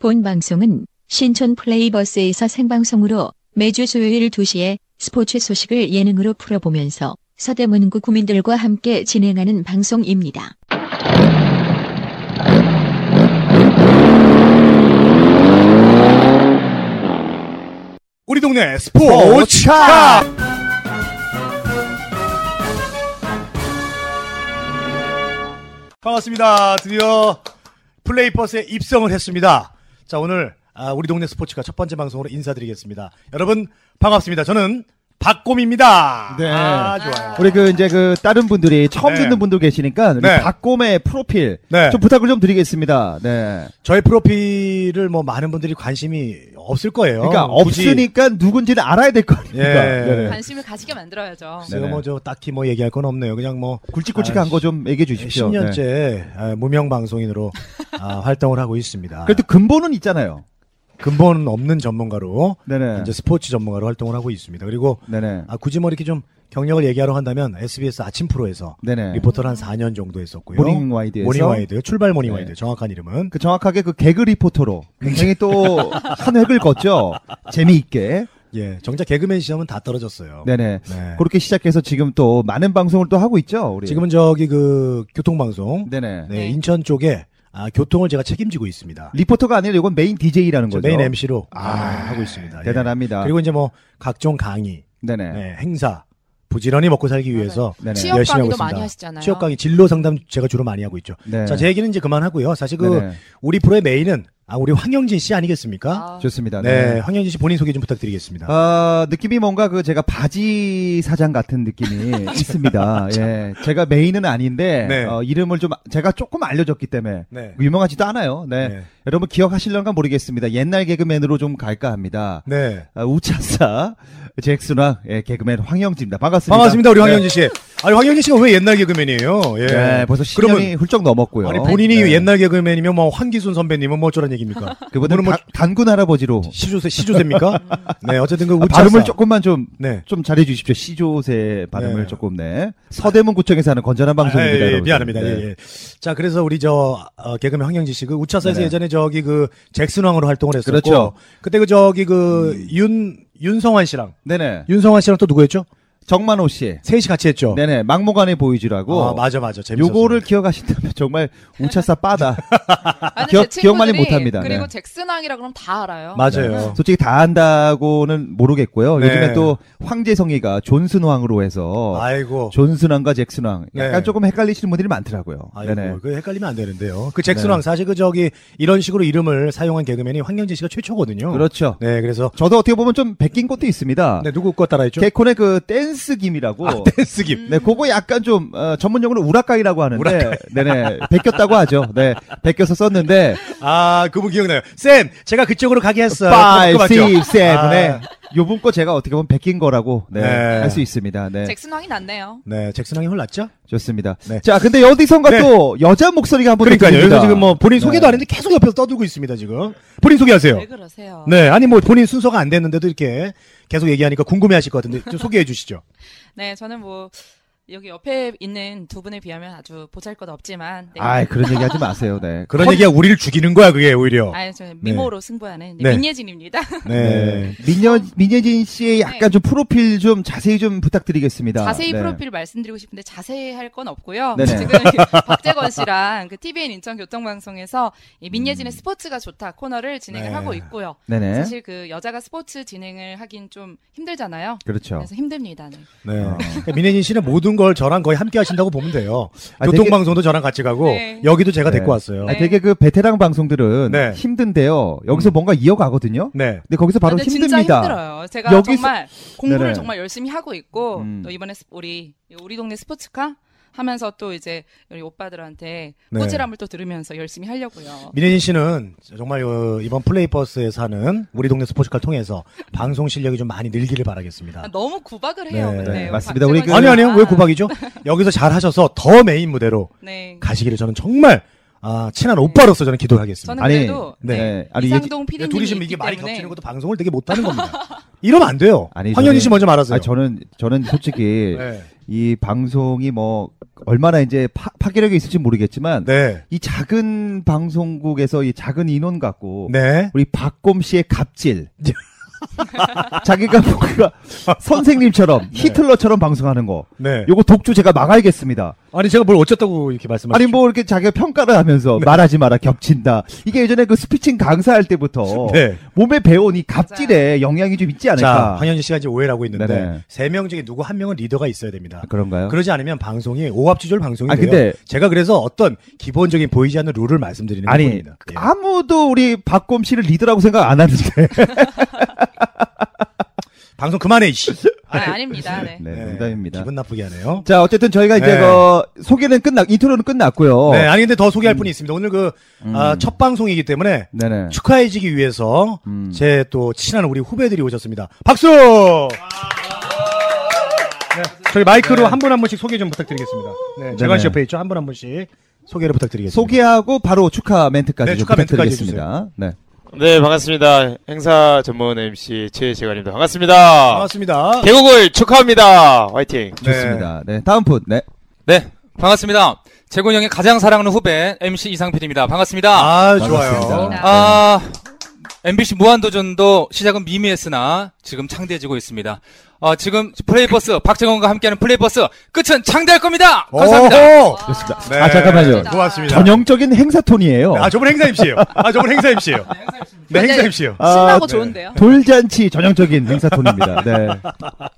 본 방송은 신촌 플레이버스에서 생방송으로 매주 수요일 2시에 스포츠 소식을 예능으로 풀어보면서 서대문구 구민들과 함께 진행하는 방송입니다. 우리 동네 스포츠카! 반갑습니다. 드디어 플레이버스에 입성을 했습니다. 자, 오늘 아, 우리 동네 스포츠카 첫 번째 방송으로 인사드리겠습니다. 여러분 반갑습니다. 저는 박곰입니다. 네. 아, 좋아요. 우리 그 이제 그 다른 분들이 처음 네. 듣는 분들 계시니까 우리 네. 박곰의 프로필 네. 좀 부탁을 좀 드리겠습니다. 네. 저의 프로필을 뭐 많은 분들이 관심이 없을 거예요. 그러니까 어, 굳이 없으니까 누군지는 알아야 될거 아닙니까? 예. 네네. 관심을 가지게 만들어야죠. 제가. 뭐 저 딱히 뭐 얘기할 건 없네요. 그냥 뭐 굵직굵직한 거좀 얘기해 주십시오. 네. 10년째 무명 방송인으로 아, 활동을 하고 있습니다. 그래도 근본은 있잖아요. 근본 없는 전문가로 네네. 이제 스포츠 전문가로 활동을 하고 있습니다. 그리고 네네. 아, 굳이 뭐 이렇게 좀 경력을 얘기하려 한다면 SBS 아침 프로에서 네네. 리포터를 한 4년 정도 했었고요. 모닝 와이드에서 모닝 와이드, 출발 모닝 네. 와이드 정확한 이름은 그 정확하게 그 개그 리포터로 굉장히 또 한 획을 그었죠. 재미있게. 예 정작 개그맨 시험은 다 떨어졌어요. 네네. 네. 그렇게 시작해서 지금 또 많은 방송을 또 하고 있죠. 우리. 지금은 저기 그 교통방송 네네. 네, 인천 쪽에 아, 교통을 제가 책임지고 있습니다. 리포터가 아니라 이건 메인 DJ라는 저 거죠. 메인 MC로 아, 아, 하고 있습니다. 예. 대단합니다. 그리고 이제 뭐 각종 강의, 네네. 네, 행사 부지런히 먹고 살기 위해서 네네. 취업 열심히 하고 강의도 있습니다. 많이 하시잖아요. 취업 강의 진로 상담 제가 주로 많이 하고 있죠. 네. 자, 제 얘기는 이제 그만하고요. 사실 그 네네. 우리 프로의 메인은 아, 우리 황영진 씨 아니겠습니까? 아, 좋습니다. 네, 황영진 씨 본인 소개 좀 부탁드리겠습니다. 아, 느낌이 뭔가 그 제가 바지 사장 같은 느낌이 있습니다. 예. 제가 메인은 아닌데, 네. 어, 이름을 좀 제가 조금 알려졌기 때문에 네. 유명하지도 않아요. 네. 네. 여러분 기억하실런가 모르겠습니다. 옛날 개그맨으로 좀 갈까 합니다. 네. 아, 우차사 잭슨왕 예, 개그맨 황영진입니다. 반갑습니다. 반갑습니다, 우리 네. 황영진 씨. 아니, 황영진 씨가 왜 옛날 개그맨이에요? 예. 네, 벌써 10년이 그러면 훌쩍 넘었고요. 아니, 본인이 네. 옛날 개그맨이면 뭐 황기순 선배님은 뭐 어쩌란 얘기입니까? 그분은 뭐 다- 단군 할아버지로 시조세, 시조세입니까? 네, 어쨌든 그 아, 우차사. 발음을 조금만 좀 네. 좀 잘해 주십시오. 시조세 발음을 네. 조금 네. 서대문 구청에서 하는 건전한 방송입니다. 아, 예, 예. 미안합니다. 네. 예, 예. 자, 그래서 우리 저 어, 개그맨 황영지 씨그 우차사에서 네네. 예전에 저기 그 잭슨 왕으로 활동을 했었고 그렇죠. 음. 그때 그 저기 그윤 윤성환 씨랑 네네. 윤성환 씨랑 또 누구였죠? 정만호 씨. 셋이 같이 했죠. 네네. 막무가내 보이즈라고. 아, 맞아 맞아. 재밌었어요. 요거를 기억하신다면 정말 우차사 빠다. 아니, 기억- 제 기억 많이 못합니다. 그리고 네. 잭슨왕이라 그러면 다 알아요. 맞아요. 솔직히 다 한다고는 모르겠고요. 네. 요즘에 또 황제성이가 존슨왕으로 해서 아이고. 존슨왕과 잭슨왕 약간 네. 조금 헷갈리시는 분들이 많더라고요. 아이고, 네네. 그 헷갈리면 안 되는데요. 그 잭슨왕 사실 그 저기 이런 식으로 이름을 사용한 개그맨이 황영진 씨가 최초거든요. 그렇죠. 네, 그래서 저도 어떻게 보면 좀 베낀 것도 있습니다. 네, 누구 거 따라 했죠? 개콘의 그 댄스 김이라고. 아, 댄스 김. 네, 그거 약간 좀 어, 전문 용어로 우라카이라고 하는데, 우라카이. 네네 베꼈다고 하죠. 네, 베껴서 썼는데 아, 그분 기억나요. 쌤, 제가 그쪽으로 가게 했어요. five, 그거 맞죠? six, seven. 네, 아, 요분 거 제가 어떻게 보면 베낀 거라고 네, 네. 할 수 있습니다. 네, 잭슨왕이 낫네요. 네, 잭슨왕이 홀랐죠? 좋습니다. 네. 자, 근데 어디선가 네. 또 여자 목소리가 한번 그러니까요. 여기서 지금 뭐 본인 소개도 네. 안 했는데 계속 옆에서 떠들고 있습니다, 지금. 본인 소개하세요. 왜 그러세요? 네, 아니 뭐 본인 순서가 안 됐는데도 이렇게 계속 얘기하니까 궁금해 하실 것 같은데 좀 소개해 주시죠. 네, 저는 뭐 여기 옆에 있는 두 분에 비하면 아주 보잘것 없지만 네. 아, 그런 얘기 하지 마세요. 네. 그런 얘기가 우리를 죽이는 거야, 그게 오히려. 아유, 저는 미모로 승부하는 네, 네. 민예진입니다. 네. 민여, 민예진 씨의 약간 네. 좀 프로필 좀 자세히 좀 부탁드리겠습니다. 자세히 네. 프로필 말씀드리고 싶은데 자세히 할 건 없고요. 네네. 지금 박재건 씨랑 그 TVN 인천 교통방송에서 이 민예진의 스포츠가 좋다 코너를 진행을 네. 하고 있고요. 네네. 사실 그 여자가 스포츠 진행을 하긴 좀 힘들잖아요. 그렇죠. 그래서 힘듭니다. 네. 네. 어. 그러니까 민혜진 씨는 모든 걸 저랑 거의 함께 하신다고 보면 돼요. 아, 교통방송도 저랑 같이 가고, 네. 여기도 제가 네. 데리고 왔어요. 아, 되게 그 베테랑 방송들은 네. 힘든데요. 여기서 음. 뭔가 이어가거든요. 네. 근데 거기서 바로 근데 힘듭니다. 진짜 힘들어요. 제가 여기서- 정말 공부를 네네. 정말 열심히 하고 있고 음. 또 이번에 스- 우리 우리 동네 스포츠카 하면서 또 이제 우리 오빠들한테 네. 꾸지람을 또 들으면서 열심히 하려고요. 민혜진 씨는 정말 어, 이번 플레이버스에서 하는 우리 동네 스포츠카를 통해서 방송 실력이 좀 많이 늘기를 바라겠습니다. 아, 너무 구박을 해요. 네. 네, 맞습니다. 우리 그-. 아니 아니요 왜 구박이죠? 여기서 잘 하셔서 더 메인 무대로 네. 가시기를 저는 정말 아, 친한 오빠로서 저는 기도하겠습니다. 저는 아니, 그래도 네. 네. 아니, 이상동 네, PD님이 둘이 지금 이게 말이 때문에 겹치는 것도 방송을 되게 못하는 겁니다. 이러면 안 돼요. 아니, 황현희 씨 먼저 말하세요. 아, 저는 저는 솔직히 네. 이 방송이 뭐 얼마나 이제 파, 파괴력이 있을지 모르겠지만 네. 이 작은 방송국에서 이 작은 인원 갖고 네. 우리 박곰 씨의 갑질. 자기가 뭔가 선생님처럼 히틀러처럼 방송하는 거. 네. 요거 독주 제가 막아야겠습니다. 아니 제가 뭘 어쨌다고 이렇게 말씀하시죠? 아니 뭐 이렇게 자기가 평가를 하면서 말하지 마라 겹친다. 이게 예전에 그 speeching 강사할 때부터 네. 몸에 배인 이 갑질에 영향이 좀 있지 자, 않을까. 황현희 씨가 이제 오해를 하고 있는데. 세 명 중에 누구 한 명은 리더가 있어야 됩니다. 아, 그런가요? 그러지 않으면 방송이 오합지졸 방송이 아, 돼요. 근데- 제가 그래서 어떤 기본적인 보이지 않는 룰을 말씀드리는 아니 겁니다. 예. 아무도 우리 박곰 씨를 리더라고 생각 안 하는데. 방송 그만해 이씨. 아, 아닙니다. 네. 네, 네, 농담입니다. 기분 나쁘게 하네요. 자, 어쨌든 저희가 이제 네. 그 소개는 끝났, 인트로는 끝났고요. 네, 아니 근데 더 소개할 분이 있습니다. 오늘 그 아, 음. 첫 방송이기 때문에 네네. 축하해주기 위해서 음. 제 또 친한 우리 후배들이 오셨습니다. 박수! 네, 저희 마이크로 한 분한 분씩 소개 좀 부탁드리겠습니다. 네, 재관 씨. 옆에 있죠? 한분한 분씩 소개를 부탁드리겠습니다. 소개하고 바로 축하 멘트까지 네, 좀 축하 멘트까지 부탁드리겠습니다. 네. 네, 반갑습니다. 행사 전문 MC 최재관입니다. 반갑습니다. 반갑습니다. 개국을 축하합니다. 화이팅. 좋습니다. 네. 다음 분. 네. 네, 반갑습니다. 재곤 형의 가장 사랑하는 후배 MC 이상필입니다. 반갑습니다. 아, 반갑습니다. 좋아요. 아, MBC 무한도전도 시작은 미미했으나 지금 창대해지고 있습니다. 어, 지금 플레이버스 박정원과 함께하는 플레이버스 끝은 창대할 겁니다. 감사합니다. 오호! 좋습니다. 네. 아, 잠깐만요. 고맙습니다. 전형적인 행사 톤이에요. 아, 저분 행사 MC예요. 아, 저분 행사 MC예요. 네, 행사 MC예요. 아, 신나고 네. 좋은데요. 돌잔치 전형적인 행사 톤입니다. 네.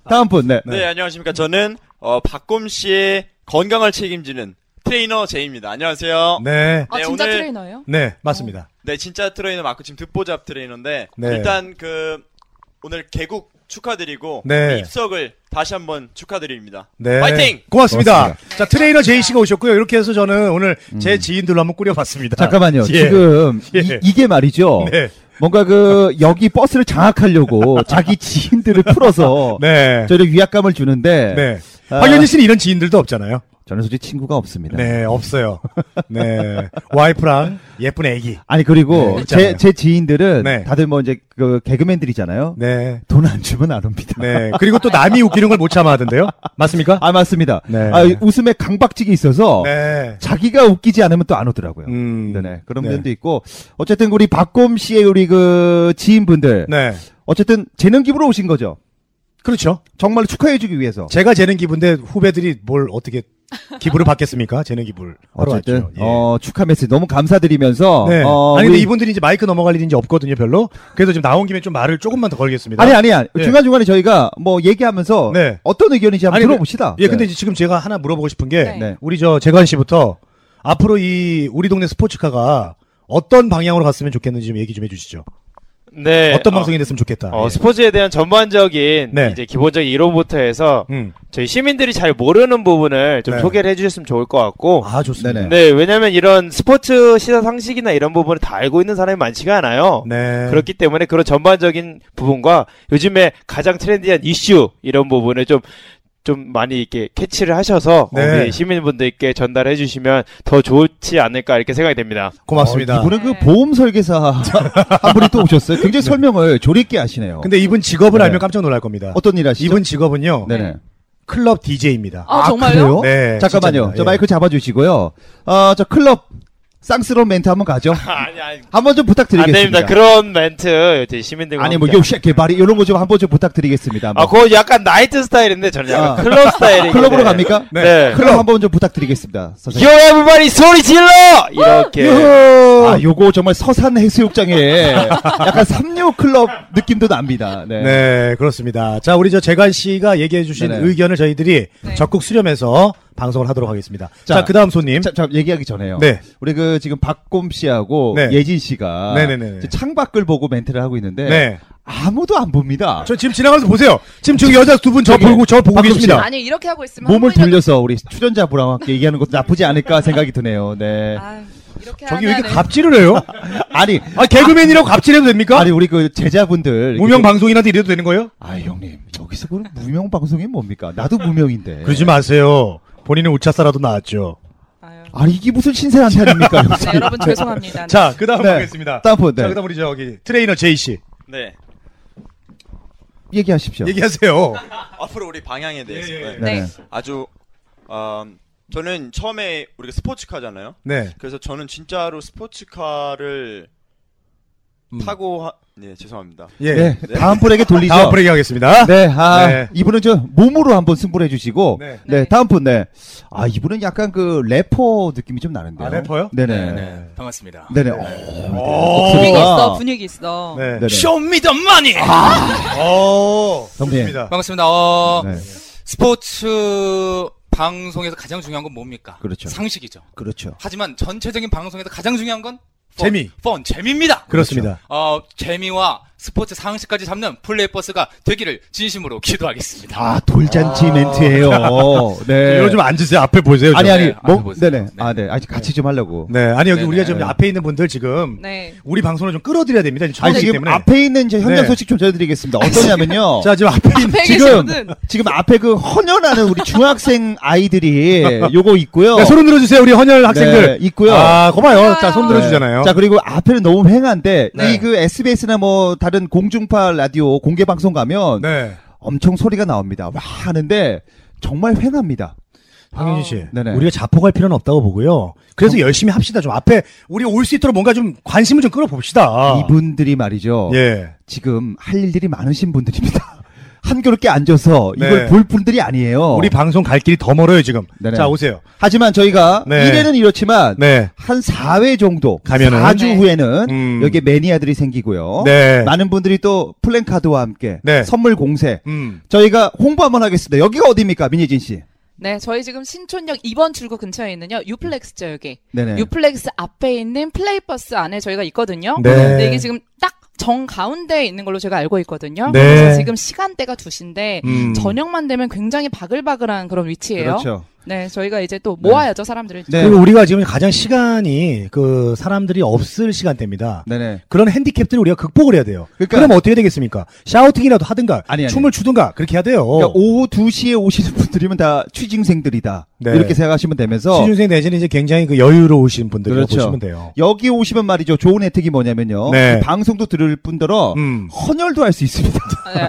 다음 분. 네. 네, 안녕하십니까. 저는 어, 박곰 씨의 건강을 책임지는 트레이너 제이입니다. 안녕하세요. 네. 아, 네, 진짜 오늘- 트레이너예요? 네, 맞습니다. 네, 진짜 트레이너 맞고 지금 듣보잡 트레이너인데 네. 일단 그 오늘 개국 축하드리고 네. 입성을 다시 한번 축하드립니다. 네. 파이팅! 고맙습니다. 자, 트레이너 제이 씨가 오셨고요. 이렇게 해서 저는 오늘 제 지인들로 한번 꾸려봤습니다. 음. 잠깐만요. 예. 지금 예. 이게 말이죠. 네. 뭔가 그 여기 버스를 장악하려고 자기 지인들을 풀어서 네. 저희를 위압감을 주는데 네. 아. 황현희 씨는 이런 지인들도 없잖아요. 저는 솔직히 친구가 없습니다. 네, 없어요. 네. 와이프랑 예쁜 애기. 아니 그리고 네. 제, 제 지인들은 네. 다들 뭐 이제 그 개그맨들이잖아요. 네. 돈 안 주면 안 옵니다. 네. 그리고 또 남이 웃기는 걸 못 참아 하던데요? 맞습니까? 아 맞습니다. 네. 아, 웃음에 강박증이 있어서 네. 자기가 웃기지 않으면 또 안 오더라고요. 음. 네네 그런 네. 면도 있고 어쨌든 우리 박곰 씨의 우리 그 지인분들 네. 어쨌든 재능 기부로 오신 거죠. 그렇죠. 정말 축하해주기 위해서. 제가 재능 기부인데 후배들이 뭘 어떻게 기부를 받겠습니까? 재능 기부를 하러 어쨌든 왔죠. 예. 어, 축하 메시지 너무 감사드리면서 네. 어, 아니 근데 우리- 이분들이 이제 마이크 넘어갈 일이 이제 없거든요, 별로. 그래서 지금 나온 김에 좀 말을 조금만 더 걸겠습니다. 아니 아니야 예. 중간 중간에 저희가 뭐 얘기하면서 네. 어떤 의견인지 한번 아니, 들어봅시다. 예, 근데 네. 이제 지금 제가 하나 물어보고 싶은 게 네. 네. 우리 저 재관 씨부터 앞으로 이 우리 동네 스포츠카가 어떤 방향으로 갔으면 좋겠는지 좀 얘기 좀 해주시죠. 네. 어떤 어, 방송이 됐으면 좋겠다. 어, 예. 스포츠에 대한 전반적인 네. 이제 기본적인 이론부터 해서 음. 저희 시민들이 잘 모르는 부분을 좀 네. 소개를 해주셨으면 좋을 것 같고 아 좋습니다. 네네. 네, 왜냐면 이런 스포츠 시사 상식이나 이런 부분을 다 알고 있는 사람이 많지가 않아요. 네. 그렇기 때문에 그런 전반적인 부분과 요즘에 가장 트렌디한 이슈 이런 부분을 좀, 좀 많이 이렇게 캐치를 하셔서 네. 우리 시민분들께 전달해 주시면 더 좋지 않을까 이렇게 생각이 됩니다. 고맙습니다. 어, 이분은 그 네. 보험 설계사 한 분이 또 오셨어요. 굉장히 설명을 조리 있게 하시네요. 근데 이분 직업을 네. 알면 깜짝 놀랄 겁니다. 어떤 일 하시죠? 이분 직업은요. 네네. 클럽 DJ입니다. 아, 정말요? 그래요? 네. 잠깐만요. 진짜입니다. 저 예. 마이크 잡아주시고요. 어, 저 클럽 쌍스러운 멘트 한번 가죠. 아니, 아니. 한번 좀안 부탁드리겠습니다. 됩니다. 그런 멘트 저희 시민들과 아니 뭐 함께. 요새끼 발이 이런 거 좀 한번 좀 부탁드리겠습니다. 아, 그거 약간 나이트 스타일인데 저는 약간 아. 클럽 스타일이 클럽으로 갑니까? 네. 클럽 한번 좀 부탁드리겠습니다. 선생님. 요 에브바리 소리 질러 이렇게 아, 요거 정말 서산 해수욕장에 약간 삼류 클럽 느낌도 납니다. 네. 네, 그렇습니다. 자, 우리 저 재관 씨가 얘기해 주신 네네. 의견을 저희들이 네. 적극 수렴해서 방송을 하도록 하겠습니다. 자, 자, 그 다음 손님. 자, 자, 얘기하기 전에요. 네. 우리 그 지금 박곰 씨하고 네. 예진 씨가 네네네. 창밖을 보고 멘트를 하고 있는데 네. 아무도 안 봅니다. 저 지금 지나가면서 보세요. 지금 저기 여자 두 분 저 보고 저 보고. 계십니다. 아니 이렇게 하고 있으면 몸을 돌려서 우리 출연자 분랑 함께 얘기하는 것도 나쁘지 않을까 생각이 드네요. 네. 아, 이렇게 저기 왜 이렇게 갑질을 해요? 아니, 아, 개그맨이라고 갑질해도 됩니까? 아니 우리 그 제자분들 무명 방송이라도 이래도 되는 거예요? 아 형님 여기서 그럼 무명 방송이 뭡니까? 나도 무명인데. 그러지 마세요. 본인은 웃찾사라도 나왔죠. 아유. 아 이게 무슨 신세 한탄입니까? 네, 여러분 죄송합니다. 자, 그 다음 네. 보겠습니다. 다음 분, 자, 네. 그 다음 우리 저기 트레이너 제이 씨. 네. 얘기하십시오. 얘기하세요. 앞으로 우리 방향에 대해서 예, 예. 네. 네. 아주 어, 저는 처음에 우리가 스포츠카잖아요. 네. 그래서 저는 진짜로 스포츠카를 음. 타고 하... 네 죄송합니다. 예. 네, 다음 분에게 돌리죠. 다음 브레이크 하겠습니다. 네, 아, 네. 이분은 저 몸으로 한번 승부를 해주시고, 네. 네, 네. 다음 분, 네. 아, 이분은 약간 그 래퍼 느낌이 좀 나는데요. 아, 래퍼요? 네네. 네. 반갑습니다. 네네. 오. 분위기 목소리가- 있어, 분위기 있어. 네. 네네. 쇼미더머니! 오. 형님. 좋습니다. 반갑습니다. 어, 네, 스포츠 방송에서 가장 중요한 건 뭡니까? 그렇죠. 상식이죠. 그렇죠. 하지만 전체적인 방송에서 가장 중요한 건 펀, 재미. 펀, 재미입니다. 그렇습니다. 어, 재미와 스포츠 상식까지 잡는 플레이버스가 되기를 진심으로 기도하겠습니다. 아, 돌잔치 멘트예요 네. 이거 좀 앉으세요. 앞에 보세요. 좀. 아니, 아니, 네, 뭐. 네네. 네. 아, 네. 아직 같이 좀 하려고. 네. 아니, 여기 네네. 우리가 지금 앞에 있는 분들 지금 네. 우리 방송을 좀 끌어들여야 됩니다. 지금 아니, 지금 때문에. 앞에 있는 제 현장 네. 소식 좀 전해드리겠습니다. 어떠냐면요. 자, 지금 앞에 있는 앞에 지금, 지금 앞에 그 헌혈하는 우리 중학생 아이들이 요거 있고요. 네, 손 들어주세요. 우리 헌혈 학생들. 네, 있고요. 아, 고마워요. 고마워요. 자, 손 들어주잖아요. 자, 그리고 앞에는 너무 횡한데, 네. 이그 SBS나 뭐 다른 공중파 라디오 공개 방송 가면 네. 엄청 소리가 나옵니다. 와 하는데 정말 횡합니다. 황현진 씨. 네네. 어. 우리가 자폭할 필요는 없다고 보고요. 그래서 열심히 합시다. 좀 앞에 우리 올 수 있도록 뭔가 좀 관심을 좀 끌어봅시다. 이분들이 말이죠. 예. 지금 할 일들이 많으신 분들입니다. 한겨울게 앉아서 이걸 네. 볼 분들이 아니에요. 우리 방송 갈 길이 더 멀어요, 지금. 네네. 자, 오세요. 하지만 저희가 네. 1회는 이렇지만 네. 한 4회 정도 가면은? 4주 네. 후에는 음. 여기에 매니아들이 생기고요. 네. 많은 분들이 또 플랜카드와 함께 네. 선물 공세 음. 저희가 홍보 한번 하겠습니다. 여기가 어디입니까, 민예진 씨? 네, 저희 지금 신촌역 2번 출구 근처에 있는요. 유플렉스죠, 여기. 네네. 유플렉스 앞에 있는 플레이버스 안에 저희가 있거든요. 네. 근데 이게 지금 딱 정 가운데에 있는 걸로 제가 알고 있거든요. 네. 그래서 지금 시간대가 2시인데 음. 저녁만 되면 굉장히 바글바글한 그런 위치예요. 그렇죠. 네, 저희가 이제 또 모아야죠, 사람들을. 네. 그리고 우리가 지금 가장 시간이 그 사람들이 없을 시간대입니다. 네네. 그런 핸디캡들을 우리가 극복을 해야 돼요. 그러니까- 그럼 어떻게 되겠습니까? 샤우팅이라도 하든가, 아니, 아니. 춤을 추든가 그렇게 해야 돼요. 그러니까 오후 2시에 오시는 분들이면 다 취직생들이다. 네. 이렇게 생각하시면 되면서 시중생 내지는 이제 굉장히 그 여유로우신 분들이라고 그렇죠. 보시면 돼요. 여기 오시면 말이죠. 좋은 혜택이 뭐냐면요. 네. 이 방송도 들을 뿐더러 음. 헌혈도 할 수 있습니다. 네.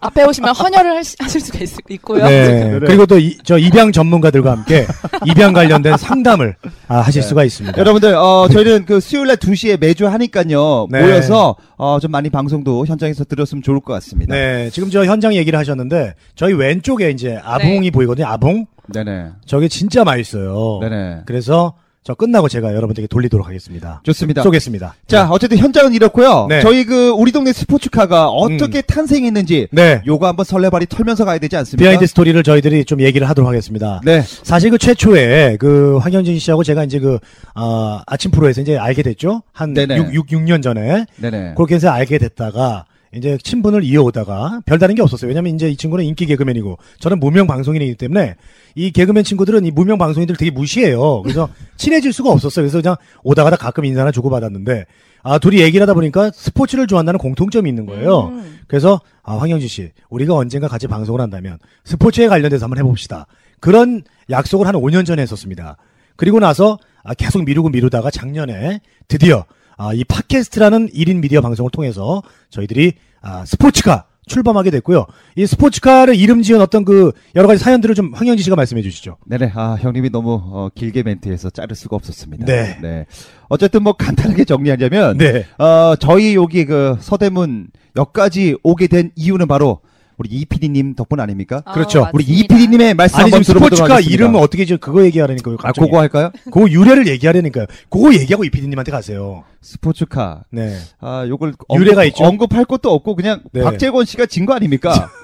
앞에 오시면 헌혈을 할 수- 하실 수가 있, 있고요. 네. 네. 그리고 또 저 입양 전문가들과 함께 입양 관련된 상담을 아, 하실 네. 수가 있습니다. 여러분들 어 저희는 그 수요일 날 2시에 매주 하니까요. 네. 모여서 어 좀 많이 방송도 현장에서 들었으면 좋을 것 같습니다. 네, 지금 저 현장 얘기를 하셨는데 저희 왼쪽에 이제 아붕이 보이거든요. 아붕. 네네. 저게 진짜 맛있어요. 네네. 그래서 저 끝나고 제가 여러분들께 돌리도록 하겠습니다. 좋습니다. 쏘겠습니다. 자, 어쨌든 현장은 이렇고요. 네. 저희 그 우리 동네 스포츠카가 어떻게 탄생했는지 네. 요거 한번 설레발이 털면서 가야 되지 않습니까? 비하인드 스토리를 저희들이 좀 얘기를 하도록 하겠습니다. 네. 사실 그 최초에 그 황현희 씨하고 제가 이제 그, 어, 아침 프로에서 이제 알게 됐죠? 한 네네. 6, 6, 6년 전에. 네네. 그렇게 해서 알게 됐다가 이제 친분을 이어오다가 별다른 게 없었어요. 왜냐면 이제 이 친구는 인기 개그맨이고 저는 무명 방송인이기 때문에 이 개그맨 친구들은 이 무명 방송인들 되게 무시해요. 그래서 친해질 수가 없었어요. 그래서 그냥 오다 가다 가끔 인사나 주고받았는데 아, 둘이 얘기를 하다 보니까 스포츠를 좋아한다는 공통점이 있는 거예요. 음. 그래서 아, 황영진 씨, 우리가 언젠가 같이 방송을 한다면 스포츠에 관련돼서 한번 해봅시다. 그런 약속을 한 5년 전에 했었습니다. 그리고 나서 아, 계속 미루고 미루다가 작년에 드디어 아, 이 팟캐스트라는 1인 미디어 방송을 통해서 저희들이 아, 스포츠카 출범하게 됐고요. 이 스포츠카를 이름 지은 어떤 그 여러 가지 사연들을 좀 황영진 씨가 말씀해 주시죠. 네네. 아, 형님이 너무 어, 길게 멘트해서 자를 수가 없었습니다. 네. 어쨌든 뭐 간단하게 정리하자면 네. 어, 저희 여기 그 서대문 역까지 오게 된 이유는 바로 우리 이 PD님 덕분 아닙니까? 아, 그렇죠. 우리 이 맞습니다. PD님의 말씀 아니 한번 지금 들어보도록 스포츠카 하겠습니다. 이름은 어떻게 지금 그거 얘기하려니까 아, 갑자기 그거 할까요? 그거 유래를 얘기하려니까요. 그거 얘기하고 이 PD님한테 가세요. 스포츠카. 네. 아, 요걸 유래가 언급, 있죠? 언급할 것도 없고 그냥 네. 박재권 씨가 진 거 아닙니까?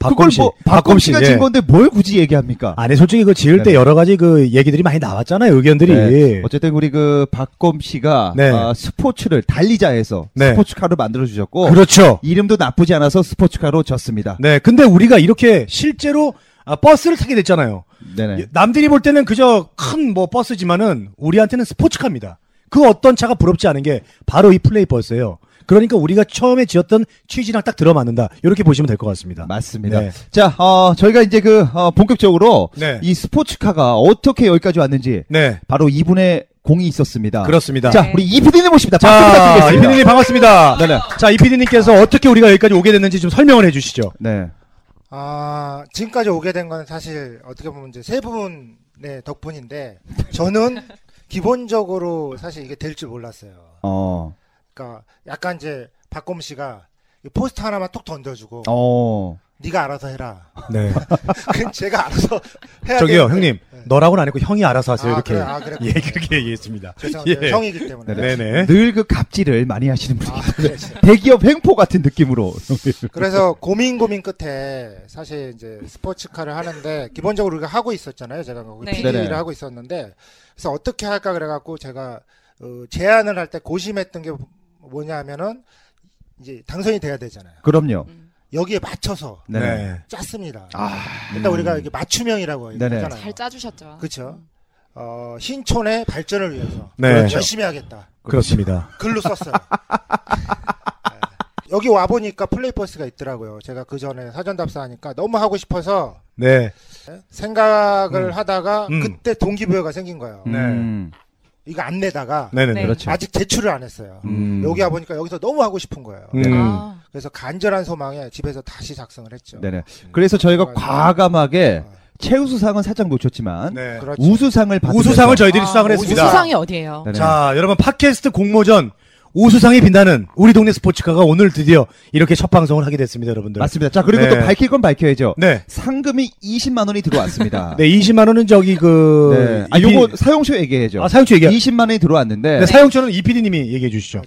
박검 그걸 씨. 뭐 박검 씨가 예. 진 건데 뭘 굳이 얘기합니까? 아니 솔직히 그 지을 때 네네. 여러 가지 그 얘기들이 많이 나왔잖아요. 의견들이. 네. 어쨌든 우리 그 박검 씨가 네. 아, 스포츠를 달리자해서 네. 스포츠카로 만들어 주셨고 그렇죠. 이름도 나쁘지 않아서 스포츠카로 졌습니다. 네. 근데 우리가 이렇게 실제로 아, 버스를 타게 됐잖아요. 네네. 남들이 볼 때는 그저 큰 뭐 버스지만은 우리한테는 스포츠카입니다. 그 어떤 차가 부럽지 않은 게 바로 이 플레이 버스예요. 그러니까 우리가 처음에 지었던 취지랑 딱 들어맞는다. 이렇게 보시면 될 것 같습니다. 맞습니다. 네. 자, 어, 저희가 이제 그, 어, 본격적으로 네. 이 스포츠카가 어떻게 여기까지 왔는지 네. 바로 이분의 공이 있었습니다. 그렇습니다. 자, 네. 우리 이PD님 모십니다. 박수 자, 부탁드리겠습니다. 이피디님 반갑습니다. 네네. 자, 이피디님께서 어떻게 우리가 여기까지 오게 됐는지 좀 설명을 해주시죠. 네. 아, 지금까지 오게 된 건 사실 어떻게 보면 이제 세 분의 덕분인데 저는 기본적으로 사실 이게 될 줄 몰랐어요. 어, 그러니까 약간 이제 박곰 씨가 이 포스터 하나만 톡 던져주고 어. 네가 알아서 해라. 네. 그럼 제가 알아서 해야 저기요, 되는데. 형님. 네. 너라고는 안 했고 형이 알아서 하세요. 아, 이렇게. 그래, 아, 그래. 예, 그렇게 얘기했습니다. 죄송합니다. 예. 형이기 때문에. 네네. 늘 그 갑질을 많이 하시는 분이 아, 그래. 대기업 횡포 같은 느낌으로. 그래서 고민 고민 끝에 사실 이제 스포츠카를 하는데 기본적으로 우리가 하고 있었잖아요. 제가 거기 네. PD를 네네. 하고 있었는데 그래서 어떻게 할까 그래갖고 제가 어, 제안을 할 때 고심했던 게 뭐냐면은 이제 당선이 돼야 되잖아요. 그럼요. 음. 여기에 맞춰서 네. 네. 짰습니다. 아, 일단 우리가 이게 맞춤형이라고 네네. 얘기하잖아요. 잘 짜주셨죠. 그렇죠. 어, 신촌의 발전을 위해서 네. 그렇죠. 열심히 하겠다. 그렇습니다. 글로 썼어요. 네. 여기 와 보니까 플레이버스가 있더라고요. 제가 그 전에 사전 답사하니까 너무 하고 싶어서 네. 생각을 음. 하다가 음. 그때 동기부여가 생긴 거예요. 네. 음, 이거 안 내다가 네네. 네. 그렇죠. 아직 제출을 안 했어요. 음. 여기 와 보니까 여기서 너무 하고 싶은 거예요. 음. 아, 그래서 간절한 소망에 집에서 다시 작성을 했죠. 네네. 그래서 저희가. 과감하게 어, 최우수상은 살짝 놓쳤지만 네. 그렇죠. 우수상을 우수상을 저희들이 아, 수상을 했습니다. 우수상이 어디예요? 네네. 자, 여러분 팟캐스트 공모전 우수상이 빛나는 우리 동네 스포츠카가 오늘 드디어 이렇게 첫 방송을 하게 됐습니다, 여러분들. 맞습니다. 자, 그리고 네. 또 밝힐 건 밝혀야죠. 네. 상금이 20만 원이 들어왔습니다. 네, 20만 원은 저기 그 네. 아, EP 요거 사용료 얘기해야죠. 아, 사용처 얘기. 20만 원이 들어왔는데 네, 사용처는 이PD 님이 얘기해 주시죠.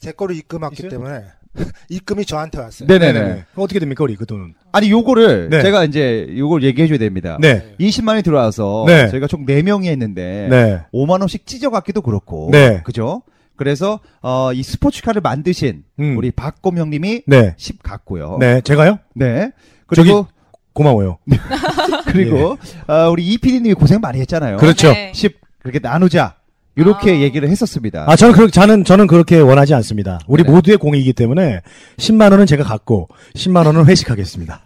제 거로 입금했기 있어요? 때문에 입금이 저한테 왔어요. 네네네. 그럼 어떻게 됩니까, 우리 그 돈은? 아니 요거를 네. 제가 이제 요걸 얘기해 줘야 됩니다. 네. 20만 원이 들어와서 네. 저희가 총 4명이 했는데 네. 5만 원씩 찢어 갖기도 그렇고 네. 그죠? 그래서 어, 이 스포츠카를 만드신 음. 우리 박곰 형님이 네. 10 갔고요. 네, 제가요? 네. 그리고 고마워요. 그리고 어, 우리 이PD 님이 고생 많이 했잖아요. 그렇죠. 네. 10 그렇게 나누자. 이렇게 아. 얘기를 했었습니다. 아, 저는 그렇게, 저는, 저는 그렇게 원하지 않습니다. 우리 네. 모두의 공이기 때문에 10만 원은 제가 갖고 10만 원은 회식하겠습니다.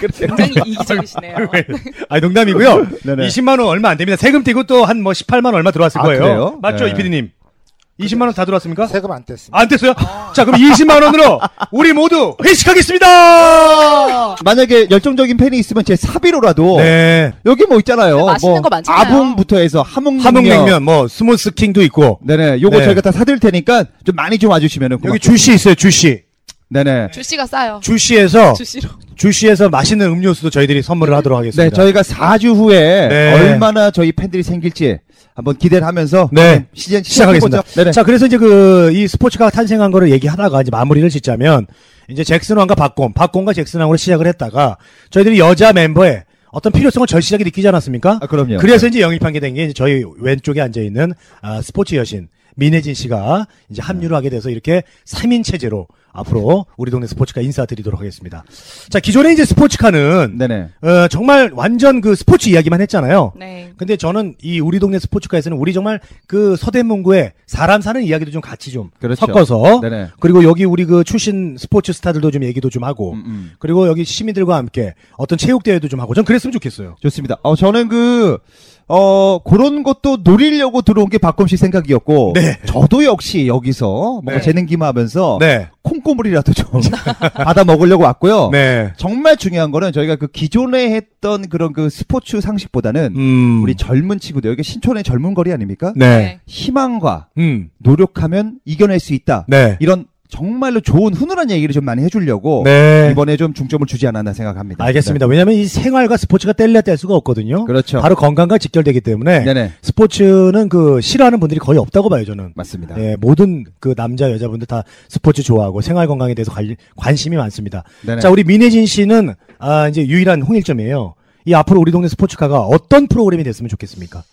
굉장히 이기적이시네요. 아니, 농담이고요. 네네. 20만 원 얼마 안 됩니다. 세금 떼고 또 한 뭐 18만 원 얼마 들어왔을 아, 거예요. 그래요? 맞죠, 네. 이PD 님? 20만 원 다 들어왔습니까? 세금 안 뗐습니다. 안 뗐어요? 자, 그럼 20만 원으로 우리 모두 회식하겠습니다! 만약에 열정적인 팬이 있으면 제 사비로라도 네. 여기 뭐 있잖아요. 맛있는 뭐 거 많잖아요. 아붕부터 해서 함흥냉면. 함흥냉면, 뭐, 스무디 킹도 있고. 네네. 요거 네. 저희가 다 사드릴 테니까 좀 많이 좀 와주시면은 여기 고맙겠습니다. 쥬씨 있어요, 쥬씨. 네네. 쥬씨가 싸요. 쥬씨에서, 쥬씨로. 쥬씨에서 맛있는 음료수도 저희들이 선물을 하도록 하겠습니다. 네, 저희가 4주 후에 네. 얼마나 저희 팬들이 생길지 한번 기대를 하면서 네. 시즌 시작하겠습니다. 네네. 자, 그래서 이제 그, 이 스포츠가 탄생한 거를 얘기하다가 이제 마무리를 짓자면, 이제 잭슨 왕과 박곰, 박곰과 잭슨 왕으로 시작을 했다가, 저희들이 여자 멤버의 어떤 필요성을 절실하게 느끼지 않았습니까? 아, 그럼요. 그래서 이제 영입하게 된게 이제 저희 왼쪽에 앉아 있는, 아, 스포츠 여신, 민혜진 씨가 이제 합류를 하게 돼서 이렇게 3인 체제로 앞으로 우리 동네 스포츠카 인사드리도록 하겠습니다. 자, 기존에 이제 스포츠카는, 네네. 어, 정말 완전 그 스포츠 이야기만 했잖아요. 네. 근데 저는 이 우리 동네 스포츠카에서는 우리 정말 그 서대문구에 사람 사는 이야기도 좀 같이 좀 그렇죠. 섞어서 네네. 그리고 여기 우리 그 출신 스포츠 스타들도 좀 얘기도 좀 하고 음, 음. 그리고 여기 시민들과 함께 어떤 체육 대회도 좀 하고 전 그랬으면 좋겠어요. 좋습니다. 어, 저는 그, 어, 그런 것도 노리려고 들어온 게 박검 씨 생각이었고. 네. 저도 역시 여기서 뭔가 네. 재능 기마하면서 네. 콩고물이라도 좀 받아 먹으려고 왔고요. 네. 정말 중요한 거는 저희가 그 기존에 했던 그런 그 스포츠 상식보다는 음. 우리 젊은 친구들, 여기 신촌의 젊은 거리 아닙니까? 네. 희망과 음. 노력하면 이겨낼 수 있다. 네. 이런 정말로 좋은 훈훈한 얘기를 좀 많이 해주려고 네. 이번에 좀 중점을 주지 않았나 생각합니다. 알겠습니다. 왜냐하면 이 생활과 스포츠가 뗄래 뗄 수가 없거든요. 네. 그렇죠. 바로 건강과 직결되기 때문에 네네. 스포츠는 그 싫어하는 분들이 거의 없다고 봐요 저는. 맞습니다. 예, 모든 그 남자 여자분들 다 스포츠 좋아하고 생활 건강에 대해서 관, 관심이 많습니다. 네네. 자, 우리 민혜진 씨는 아 이제 유일한 홍일점이에요. 이 앞으로 우리 동네 스포츠카가 어떤 프로그램이 됐으면 좋겠습니까?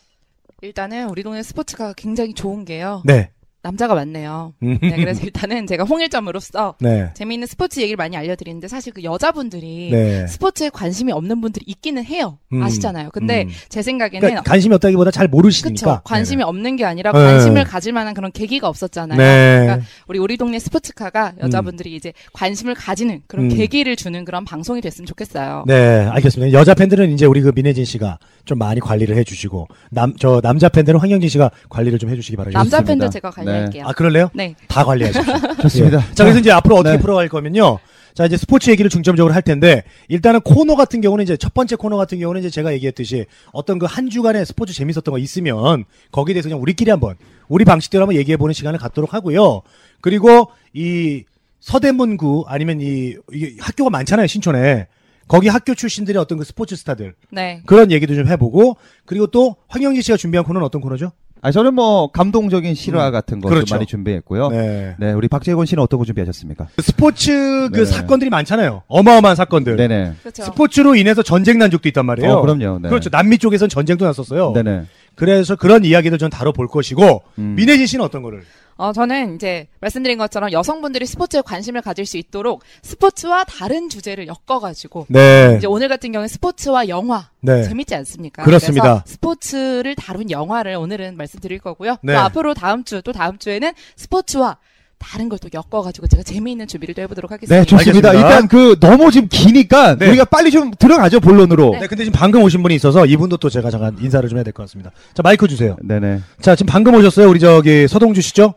일단은 우리 동네 스포츠카가 굉장히 좋은 게요. 네. 남자가 많네요. 음. 네, 그래서 일단은 제가 홍일점으로서 네. 재미있는 스포츠 얘기를 많이 알려드리는데 사실 그 여자분들이 네. 스포츠에 관심이 없는 분들이 있기는 해요. 음. 아시잖아요. 근데 음. 제 생각에는 그러니까 관심이 없다기보다 잘 모르시니까. 그쵸. 관심이 없는 게 아니라 네. 관심을 가질 만한 그런 계기가 없었잖아요. 네. 그러니까 우리 우리 동네 스포츠카가 여자분들이 이제 관심을 가지는 그런 음. 계기를 주는 그런 방송이 됐으면 좋겠어요. 네, 알겠습니다. 여자 팬들은 이제 우리 그 민혜진 씨가 좀 많이 관리를 해주시고 남 저 남자 팬들은 황영진 씨가 관리를 좀 해주시기 바라겠습니다. 남자. 팬들 제가 관리 할게요. 아 그럴래요? 네. 다 관리하십시오. 좋습니다. 예. 자, 그래서 이제 앞으로 어떻게 네. 풀어갈 거면요. 자, 이제 스포츠 얘기를 중점적으로 할 텐데, 일단은 코너 같은 경우는 이제 첫 번째 코너 같은 경우는 이제 제가 얘기했듯이 어떤 그 한 주간의 스포츠 재밌었던 거 있으면 거기에 대해서 그냥 우리끼리 한번, 우리 방식대로 한번 얘기해 보는 시간을 갖도록 하고요. 그리고 이 서대문구 아니면 이, 이 학교가 많잖아요, 신촌에. 거기 학교 출신들의 어떤 그 스포츠 스타들. 네. 그런 얘기도 좀 해보고, 그리고 또 황영진 씨가 준비한 코너는 어떤 코너죠? 아, 저는 뭐 감동적인 실화 음. 같은 거 그렇죠. 좀 많이 준비했고요. 네. 네. 우리 박재곤 씨는 어떤 거 준비하셨습니까? 스포츠 그 네. 사건들이 많잖아요. 어마어마한 사건들. 네네. 그렇죠. 스포츠로 인해서 전쟁 난 적도 있단 말이에요. 어, 그럼요. 네. 그렇죠. 남미 쪽에선 전쟁도 났었어요. 네네. 그래서 그런 이야기들 좀 다뤄볼 것이고 음. 민혜진 씨는 어떤 거를? 어, 저는 이제 말씀드린 것처럼 여성분들이 스포츠에 관심을 가질 수 있도록 스포츠와 다른 주제를 엮어가지고 네. 이제 오늘 같은 경우는 스포츠와 영화 네. 재밌지 않습니까? 그렇습니다. 그래서 스포츠를 다룬 영화를 오늘은 말씀드릴 거고요. 네. 또 앞으로 다음 주 또 다음 주에는 스포츠와 다른 걸 또 엮어가지고 제가 재미있는 준비를 또 해보도록 하겠습니다. 네, 좋습니다. 알겠습니다. 일단 그 너무 지금 기니까 네. 우리가 빨리 좀 들어가죠, 본론으로. 네, 근데 지금 방금 오신 분이 있어서 이분도 또 제가 잠깐 인사를 좀 해야 될 것 같습니다. 자, 마이크 주세요. 네네. 자, 지금 방금 오셨어요. 우리 저기 서동주 씨죠?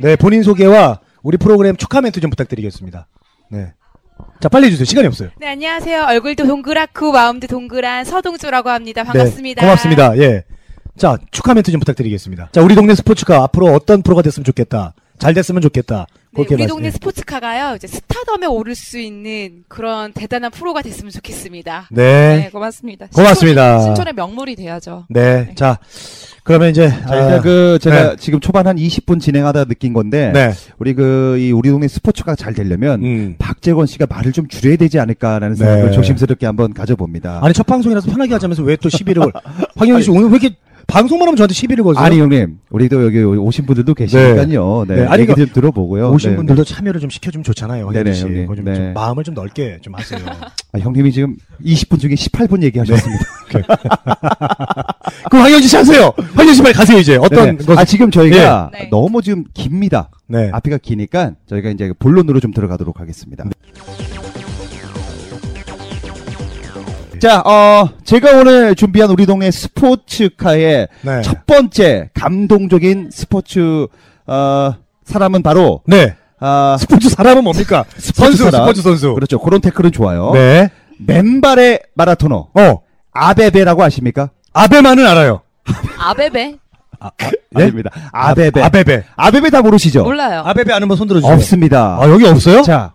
네, 본인 소개와 우리 프로그램 축하 멘트 좀 부탁드리겠습니다. 네. 자, 빨리 해주세요. 시간이 없어요. 네, 안녕하세요. 얼굴도 동그랗고 마음도 동그란 서동주라고 합니다. 반갑습니다. 네, 고맙습니다. 예. 자, 축하 멘트 좀 부탁드리겠습니다. 자, 우리 동네 스포츠가 앞으로 어떤 프로가 됐으면 좋겠다. 잘 됐으면 좋겠다. 네, 그렇게 우리 말씀- 동네 스포츠카가요. 이제 스타덤에 오를 수 있는 그런 대단한 프로가 됐으면 좋겠습니다. 네. 네, 고맙습니다. 고맙습니다. 신촌의, 신촌의 명물이 돼야죠. 네. 자, 그러면 이제, 자, 일단 아, 그 제가 네. 지금 초반 한 20분 진행하다 느낀 건데 네. 우리 그 이 우리 동네 스포츠가 잘 되려면 음. 박재권 씨가 말을 좀 줄여야 되지 않을까라는 생각을 네. 조심스럽게 한번 가져봅니다. 아니, 첫 방송이라서 편하게 하자면서 왜 또 시비를 걸. 황영희 씨 오늘 왜 이렇게 방송만 하면 저한테 시비를 거세요? 아니 형님, 우리도 여기 오신 분들도 계시니까요. 네, 네, 아니, 그좀 들어보고요. 오신 네. 분들도 참여를 좀 시켜주면 좋잖아요. 네네, 씨. 형님. 좀, 네. 좀 마음을 좀 넓게 좀 하세요. 아, 형님이 지금 20분 중에 18분 얘기하셨습니다. 그럼 황영지 씨 하세요. 황영지 씨 빨리 가세요, 이제. 어떤 네네. 것. 아 지금 저희가 네. 네. 너무 지금 깁니다. 네. 앞이가 기니까 저희가 이제 본론으로 좀 들어가도록 하겠습니다. 자, 어, 제가 오늘 준비한 우리 동네 스포츠카의 네. 첫 번째 감동적인 스포츠, 어, 사람은 바로, 네. 아, 스포츠 사람은 뭡니까? 선수, 사람. 스포츠 선수. 그렇죠. 그런 태클은 좋아요. 네. 맨발의 마라토너. 어. 아베베라고 아십니까? 아베만은 알아요. 아베베? 네? 아닙니다. 아베베. 아, 베베 아베베 다 모르시죠? 몰라요. 아베베 아는 분 손들어 주세요. 없습니다. 아, 여기 없어요? 자,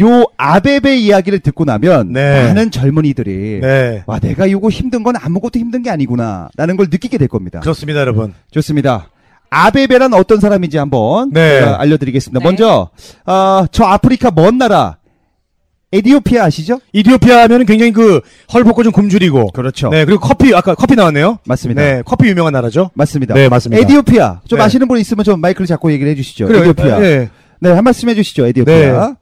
요 아베베 이야기를 듣고 나면 네. 많은 젊은이들이 네. 와 내가 이거 힘든 건 아무것도 힘든 게 아니구나라는 걸 느끼게 될 겁니다. 그렇습니다, 여러분. 좋습니다. 아베베란 어떤 사람인지 한번 네. 제가 알려드리겠습니다. 네. 먼저 어, 저 아프리카 먼 나라 에디오피아 아시죠? 이디오피아 하면 은 굉장히 그 헐벗고 좀 굶주리고. 그렇죠. 네, 그리고 커피, 아까 커피 나왔네요. 맞습니다. 네, 커피 유명한 나라죠. 맞습니다. 네, 맞습니다. 에디오피아 좀 네. 아시는 분 있으면 좀 마이크를 잡고 얘기를 해주시죠. 그래요, 에디오피아. 네. 네, 한 말씀 해주시죠. 에디오피아.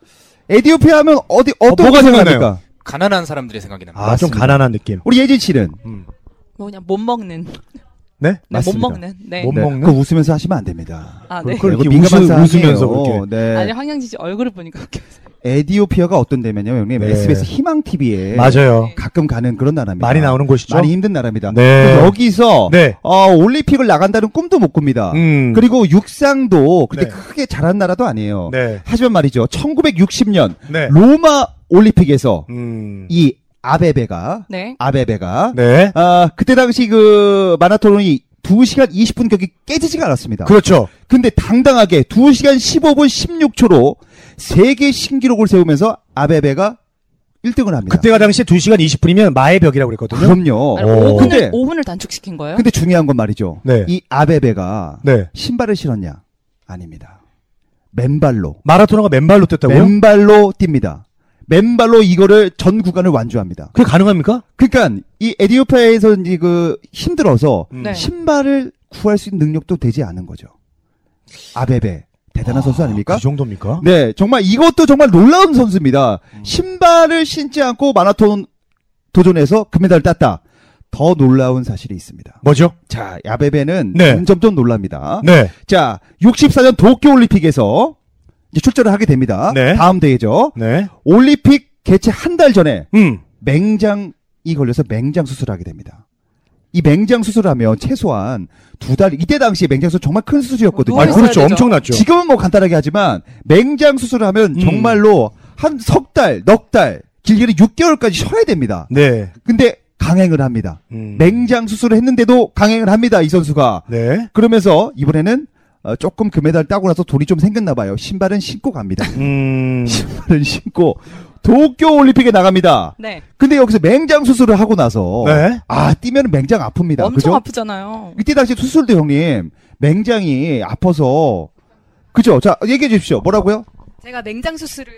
에디오피아 하면 어디 어떤 뭐가 거 생각나요? 가난한 사람들이 생각이 납니다. 아, 좀 맞습니다. 가난한 느낌. 우리 예진 씨는 음. 뭐 그냥 못 먹는. 네? 네, 못 맞습니다. 먹는. 네. 못 네, 먹는? 그거 웃으면서 하시면 안 됩니다. 아, 네. 그걸 이렇게 민감한 웃으- 사항이에요. 웃으면서 그렇게. 네. 아니, 황영지 씨 얼굴을 보니까 그렇게. 에디오피아가 어떤 데면요, 형님. 네. SBS 희망 TV에 맞아요. 가끔 가는 그런 나라입니다. 많이 나오는 곳이죠. 많이 힘든 나라입니다. 네. 여기서 네. 어, 올림픽을 나간다는 꿈도 못 꿉니다. 음. 그리고 육상도 그렇게 네. 크게 잘한 나라도 아니에요. 네. 하지만 말이죠. 1960년 네. 로마 올림픽에서 음. 이 아베베가 네. 아베베가 네. 아, 그때 당시 그 마라톤이 2시간 20분 격이 깨지지가 않았습니다. 그렇죠. 근데 당당하게 2시간 15분 16초로 세계 신기록을 세우면서 아베베가 1등을 합니다. 그때가 당시에 2시간 20분이면 마의 벽이라고 그랬거든요. 그럼요. 아니, 오. 5분을, 근데- 5분을 단축시킨 거예요? 근데 중요한 건 말이죠. 네. 이 아베베가 네. 신발을 신었냐? 아닙니다. 맨발로. 마라토너가 맨발로 뛰었다고요? 맨발로 뜁니다. 맨발로 이거를 전 구간을 완주합니다. 그게 가능합니까? 그러니까 이 에디오피아에서 이제 그 힘들어서 음. 네. 신발을 구할 수 있는 능력도 되지 않은 거죠. 아베베 대단한 선수 아닙니까? 그 정도입니까? 네, 정말 이것도 정말 놀라운 선수입니다. 신발을 신지 않고 마라톤 도전에서 금메달을 땄다. 더 놀라운 사실이 있습니다. 뭐죠? 자, 야베베는 네. 점점 놀랍니다. 네. 자, 64년 도쿄올림픽에서 출전을 하게 됩니다. 네. 다음 대회죠. 네. 올림픽 개최 한 달 전에 음. 맹장이 걸려서 맹장 수술을 하게 됩니다. 이 맹장 수술하면 최소한 두 달, 이때 당시에 맹장 수술 정말 큰 수술이었거든요. 아, 그렇죠. 엄청났죠. 지금은 뭐 간단하게 하지만 맹장 수술을 하면 음. 정말로 한 석 달, 넉 달, 길게는 6개월까지 쉬어야 됩니다. 네. 근데 강행을 합니다. 음. 맹장 수술을 했는데도 강행을 합니다. 이 선수가. 네. 그러면서 이번에는 어, 조금 금메달 따고 나서 돈이 좀 생겼나 봐요. 신발은 신고 갑니다. 음. 신발은 신고 도쿄 올림픽에 나갑니다. 네. 근데 여기서 맹장 수술을 하고 나서 네. 아 뛰면 맹장 아픕니다. 엄청 그죠? 아프잖아요. 이때 당시 수술도 형님 맹장이 아파서 그죠? 자 얘기해 주십시오. 뭐라고요? 제가 맹장 수술을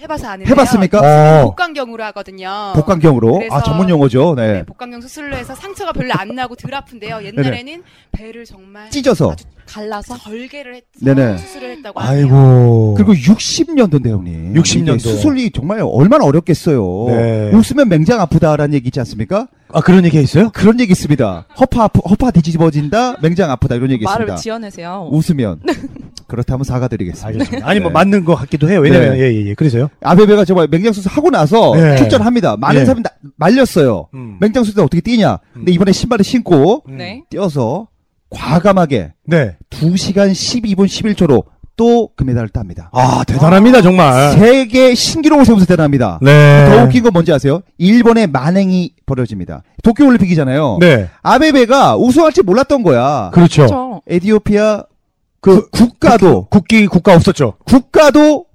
해봐서 아는데요. 해봤습니까? 어. 복강경으로 하거든요. 복강경으로 그래서- 아 전문 용어죠. 네, 네. 복강경 수술로 해서 상처가 별로 안 나고 덜 아픈데요. 옛날에는 배를 정말 찢어서 아주 갈라서 절개를 했 네네. 수술을 했다고 하네요. 아이고. 그리고 60년도인데 형님. 60 년도. 이게 수술이 정말 얼마나 어렵겠어요. 네. 웃으면 맹장 아프다라는 얘기 있지 않습니까? 아, 그런 얘기 있어요? 그런 얘기 있습니다. 허파 아프, 허파 뒤집어진다, 맹장 아프다 이런 얘기 말을 있습니다. 지어내세요. 웃으면 그렇다면 사과드리겠습니다. 알겠습니다. 아니, 뭐, 네. 맞는 것 같기도 해요. 왜냐면, 네. 예, 예, 예. 그래서요? 아베베가 정말 맹장 수술 하고 나서 네. 출전합니다. 많은 네. 사람이 나- 말렸어요. 음. 맹장 수술 어떻게 뛰냐? 근데 이번에 신발을 신고 음. 네. 뛰어서 과감하게 네. 2시간 12분 11초로 또 금메달을 땁니다. 아, 대단합니다, 정말. 세계 신기록을 세우면서 대단합니다. 네. 더 웃긴 건 뭔지 아세요? 일본의 만행이 벌어집니다. 도쿄올림픽이잖아요. 네. 아베베가 우승할지 몰랐던 거야. 그렇죠. 그렇죠. 에디오피아 그, 국가도 국기, 국가 없었죠. 국가도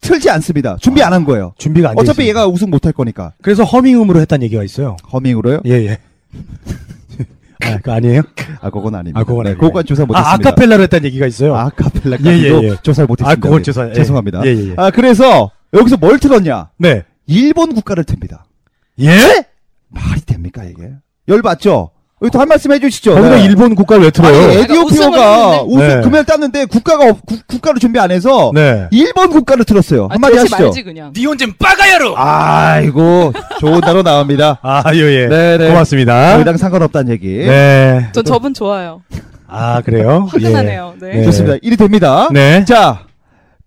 틀지 않습니다. 준비 안 한 거예요. 준비가 안 돼. 어차피. 얘가 우승 못할 거니까. 그래서 허밍음으로 했다는 얘기가 있어요. 허밍으로요? 예, 예. 아, 그 아니에요? 아, 그건 아닙니다. 아, 그건 네, 아니에요. 그건 조사 아, 못했습니다. 아카펠라로 했다는 얘기가 있어요. 아카펠라까지도 예, 예, 예. 조사를 못했습니다. 아, 그건 네. 조사, 예. 죄송합니다. 예, 예, 예. 아, 그래서 여기서 뭘 틀었냐? 네. 일본 국가를 틉니다. 예? 말이 됩니까 이게? 열 받죠? 여기 또한 말씀 해주시죠. 거기다 네. 일본 국가를 왜 아니, 틀어요? 우승을 에디오피아가. 우승 네. 금메달 땄는데 국가가 없- 국, 국가를 준비 안 해서 네. 일본 국가를 틀었어요. 아, 한마디 하시죠. 말지 그냥. 니 혼자 빠가야로! 아이고 좋은 단어 나옵니다. 아, 예, 예. 네네. 고맙습니다. 저희랑 상관없다는 얘기. 네. 전 저분 좋아요. 아, 그래요? 화끈하네요. 네. 네. 좋습니다. 일이 됩니다. 네. 자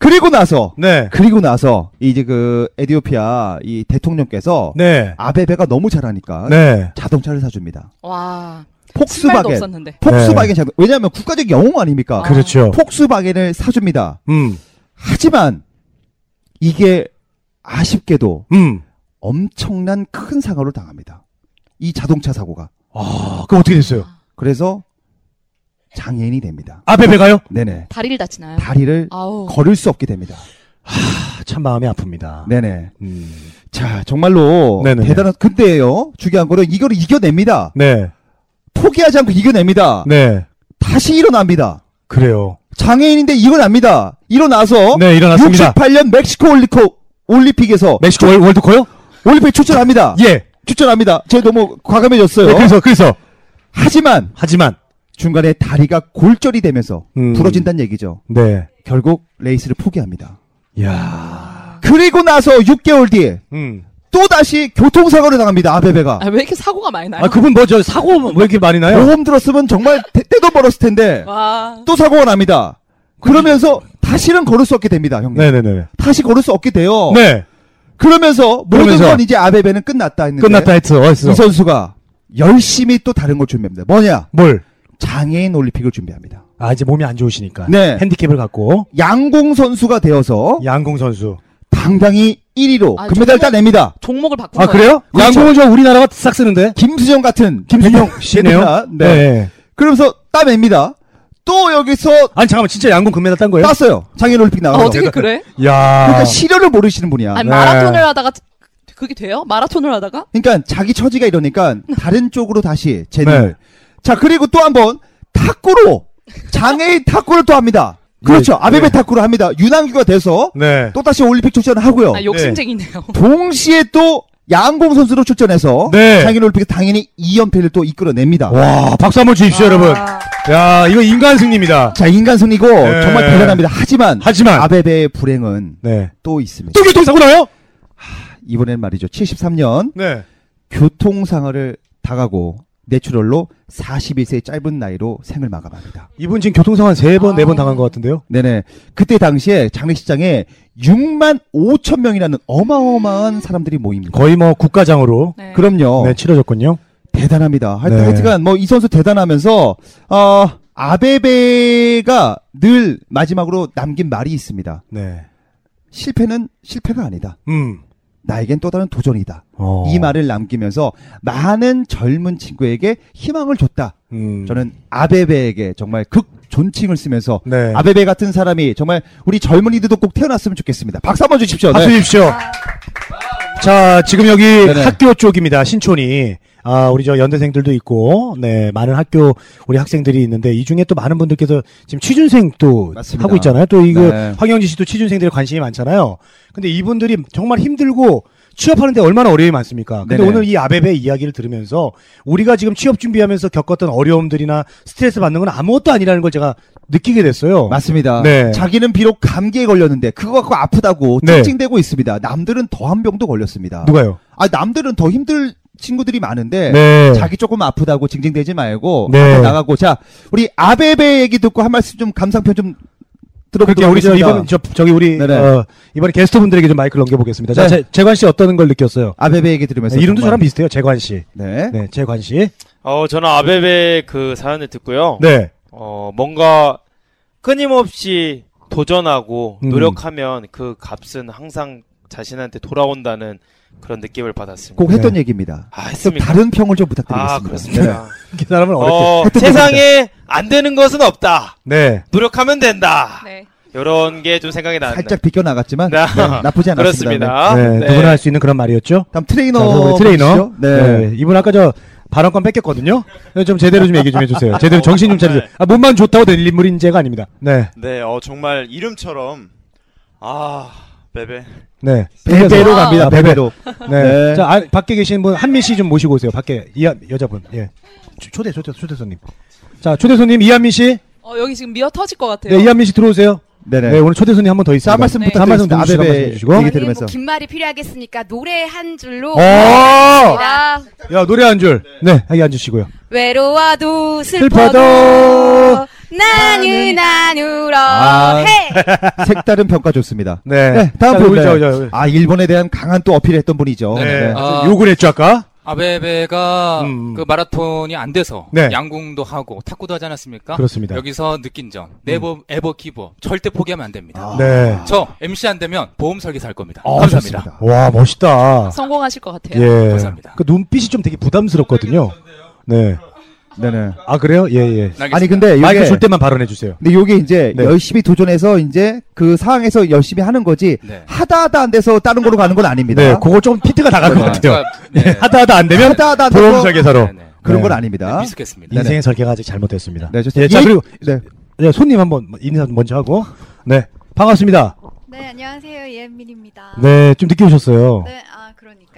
그리고 나서 네. 그리고 나서 이제 그 에디오피아 이 대통령께서 네. 아베베가 너무 잘하니까 네. 자동차를 사줍니다. 와. 신발도 폭스바겐. 없었는데. 폭스바겐 자동. 왜냐하면 국가적 영웅 아닙니까? 아. 그렇죠. 폭스바겐을 사줍니다. 음. 하지만 이게 아쉽게도 음. 엄청난 큰 사고를 당합니다. 이 자동차 사고가. 아, 그럼 어떻게 됐어요? 그래서 장애인이 됩니다. 아 베베가요? 네네. 다리를 다치나요? 다리를 아우. 걸을 수 없게 됩니다. 아, 참 마음이 아픕니다. 네네. 음. 자, 정말로 네네네. 대단한, 근데요, 중요한 거는 이거를 이겨냅니다. 네. 포기하지 않고 이겨냅니다. 네. 다시 일어납니다. 그래요. 장애인인데 일어납니다. 일어나서 네, 일어났습니다. 68년 멕시코 올리코, 올림픽에서 멕시코 월, 월드컵요? 올림픽 출전합니다. 예. 출전합니다. 제가 너무 과감해졌어요. 네, 그래서, 그래서. 하지만 하지만. 중간에 다리가 골절이 되면서 음. 부러진다는 얘기죠. 네. 결국 레이스를 포기합니다. 이야. 그리고 나서 6개월 뒤에 음. 또 다시 교통사고를 당합니다. 아베베가. 아, 왜 이렇게 사고가 많이 나요? 아, 그분 뭐, 저, 사고 왜 이렇게 많이 나요? 보험 들었으면 정말 때- 때도 벌었을 텐데 와. 또 사고가 납니다. 그러면서 다시는 걸을 수 없게 됩니다, 형님. 네네네. 다시 걸을 수 없게 돼요. 네. 그러면서 모든 그러면서 건 이제 아베베는 끝났다 했는데 끝났다 했어. 이 선수가 열심히 또 다른 걸 준비합니다. 뭐냐? 뭘? 장애인 올림픽을 준비합니다. 아, 이제 몸이 안 좋으시니까. 네. 핸디캡을 갖고. 양궁 선수가 되어서 양궁 선수. 당당히 1위로 아, 금메달 따냅니다. 종목을 바꾼 아, 거예요. 그래요? 그렇죠. 양궁은 저 우리나라가 싹 쓰는데? 김수정 같은 김순영 씨네요. 네. 네. 그러면서 따냅니다. 또 여기서 아니, 잠깐만, 진짜 양궁 금메달 딴 거예요? 땄어요. 장애인 올림픽 아, 나가서. 어떻게 그래? 야 그러니까 시련을 모르시는 분이야. 아니, 네. 마라톤을 하다가 그게 돼요? 마라톤을 하다가? 그러니까 자기 처지가 이러니까 다른 쪽으로 다시 재능을. 네. 자 그리고 또 한 번 탁구로 장애인 탁구를 또 합니다. 그렇죠. 네. 아베베 네. 탁구를 합니다. 유난규가 돼서 네. 또 다시 올림픽 출전을 하고요. 아, 욕심쟁이네요. 동시에 또 양공 선수로 출전해서 네. 장인올림픽에 당연히 2연패를 또 이끌어냅니다. 와, 박수 한번 주십시오, 여러분. 야, 이거 인간 승리입니다. 자, 인간 승리고 네. 정말 대단합니다. 하지만 하지만 아베베의 불행은 네. 또 있습니다. 또 교통사고 나요? 이번엔 말이죠. 73년 네. 교통상해를 당하고 내추럴로 41세의 짧은 나이로 생을 마감합니다. 이분 지금 교통사고 한세 번, 네번 아. 당한 것 같은데요? 네네. 그때 당시에 장례식장에 6만 5천 명이라는 어마어마한 사람들이 모입니다. 거의 뭐 국가장으로 네. 그럼요. 네, 치러졌군요. 대단합니다. 하여튼, 네. 하여튼간 뭐 이 선수 대단하면서 어, 아베베가 늘 마지막으로 남긴 말이 있습니다. 네. 실패는 실패가 아니다. 음. 나에겐 또 다른 도전이다. 어. 이 말을 남기면서 많은 젊은 친구에게 희망을 줬다. 음. 저는 아베베에게 정말 극 존칭을 쓰면서 네. 아베베 같은 사람이 정말 우리 젊은이들도 꼭 태어났으면 좋겠습니다. 박수 한번 주십시오. 박수 네. 주십시오. 자, 지금 여기 네네. 학교 쪽입니다. 신촌이. 아, 우리 저 연대생들도 있고, 네, 많은 학교, 우리 학생들이 있는데, 이 중에 또 많은 분들께서 지금 취준생 또 맞습니다. 하고 있잖아요. 또 이거, 네. 황영진 씨도 취준생들에 관심이 많잖아요. 근데 이분들이 정말 힘들고, 취업하는데 얼마나 어려움이 많습니까? 근데 네네. 오늘 이 아베베 이야기를 들으면서 우리가 지금 취업 준비하면서 겪었던 어려움들이나 스트레스 받는 건 아무것도 아니라는 걸 제가 느끼게 됐어요. 맞습니다. 네. 자기는 비록 감기에 걸렸는데 그거 갖고 아프다고 네. 찡찡대고 있습니다. 남들은 더 한 병도 걸렸습니다. 누가요? 아 남들은 더 힘들 친구들이 많은데 네. 자기 조금 아프다고 징징대지 말고 네. 나가고 자 우리 아베베 얘기 듣고 한 말씀 좀 감상평 좀 들어보도록 우리 저 하겠습니다. 이번 저 저기 우리 네네. 어, 이번에 게스트 분들에게 좀 마이크를 넘겨보겠습니다. 자, 네. 재, 재관 씨 어떤 걸 느꼈어요? 아베베 얘기 들으면서 네, 이름도 정말- 저랑 비슷해요. 재관 씨. 네. 네, 재관 씨. 어, 저는 아베베 그 사연을 듣고요. 네. 어, 뭔가 끊임없이 도전하고 음. 노력하면 그 값은 항상 자신한테 돌아온다는 그런 느낌을 받았습니다. 꼭 했던 네. 얘기입니다. 아, 좀 했습니까? 다른 평을 좀 부탁드리겠습니다. 아, 그렇습니다. 그 사람은 어렵게. 어, 세상에 안 되는 것은 없다. 네. 노력하면 된다. 네. 이런 게 좀 생각이 나네요. 살짝 비껴 나갔지만 네. 나쁘지 않았습니다. 네. 그렇습니다. 네, 네. 누구나 할 수 있는 그런 말이었죠. 다음 자, 트레이너 우리 트레이너. 보시죠. 네. 네. 이분 아까 저 발언권 뺏겼거든요. 네, 좀 제대로 좀 얘기 좀 해주세요. 제대로 정신 좀 차리세요. 아, 몸만 좋다고 될 인물인 제가 아닙니다. 네. 네, 어, 정말 이름처럼, 아, 베베. 네. 베베로 아, 갑니다. 베베. 베베로. 네. 네. 자, 아, 밖에 계신 분 한민 씨 좀 모시고 오세요. 밖에 이 여자분. 예. 초- 초대 초대 초대 손님. 자, 초대 손님 이한민 씨. 어, 여기 지금 미어 터질 것 같아요. 네, 이한민 씨 들어오세요. 네네. 네, 오늘 초대 손님 한 번 더. 자, 한 말씀 네. 한 말씀? 한 말씀 아베베 해주시고. 얘기 아니, 들으면서. 뭐 긴 말이 필요하겠습니까? 노래 한 줄로 어! 아, 야, 노래 한 줄. 네, 여기 앉으시고요. 외로워도 슬퍼도 슬퍼도 나는 안 울어 아. 해 색다른 평가 좋습니다. 네. 네, 다음 자, 분. 네. 저, 저, 아, 일본에 대한 강한 또 어필을 했던 분이죠. 네. 네. 아. 욕을 했죠, 아까? 아베베가 음. 그 마라톤이 안 돼서 네. 양궁도 하고 탁구도 하지 않았습니까? 그렇습니다. 여기서 느낀 점, 네버 에버 기버 절대 포기하면 안 됩니다. 네. 저 MC 안 되면 보험 설계사 할 겁니다. 어, 감사합니다. 좋습니다. 와, 멋있다. 성공하실 것 같아요. 예. 감사합니다. 그 눈빛이 좀 되게 부담스럽거든요. 네. 네네. 아, 그래요? 예, 예. 아니, 근데 마이크 줄 때만 발언해 주세요. 근데 요게 이제 네. 열심히 도전해서 이제 그 상황에서 열심히 하는 거지 네. 하다 하다 안 돼서 다른 거로 가는 건 아닙니다. 네, 그거 좀 피트가 나갈 것 네. 같아요. 제가, 네. 하다 하다 안 되면 하다 하다 안 보험 돼서 설계사로. 네, 네. 그런 네. 건 아닙니다. 미숙했습니다. 인생의 설계가 아직 잘못됐습니다. 네, 예, 좋습니다. 자, 이- 그리고 네. 네, 손님 한번 인사 먼저 하고. 네. 반갑습니다. 네, 안녕하세요. 이은민입니다. 네, 좀 늦게 오셨어요. 네.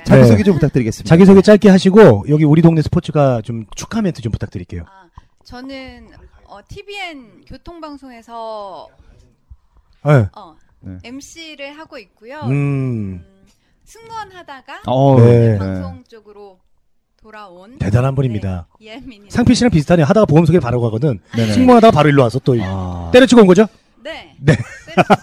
자기소개 네. 좀 부탁드리겠습니다. 자기소개 짧게 하시고, 여기 우리 동네 스포츠가 좀 축하 멘트 좀 부탁드릴게요. 아, 저는 어, TVN 교통방송에서 네. 어, 네. MC를 하고 있고요. 음, 음, 승무원 하다가 어, 네. 네. 방송 쪽으로 돌아온 대단한 분입니다. 네. 상필 씨랑 비슷하네요. 하다가 보험 소개를 바로 가거든. 네네. 승무하다가 바로 일로 와서 또 아. 때려치고 온 거죠? 네. 네.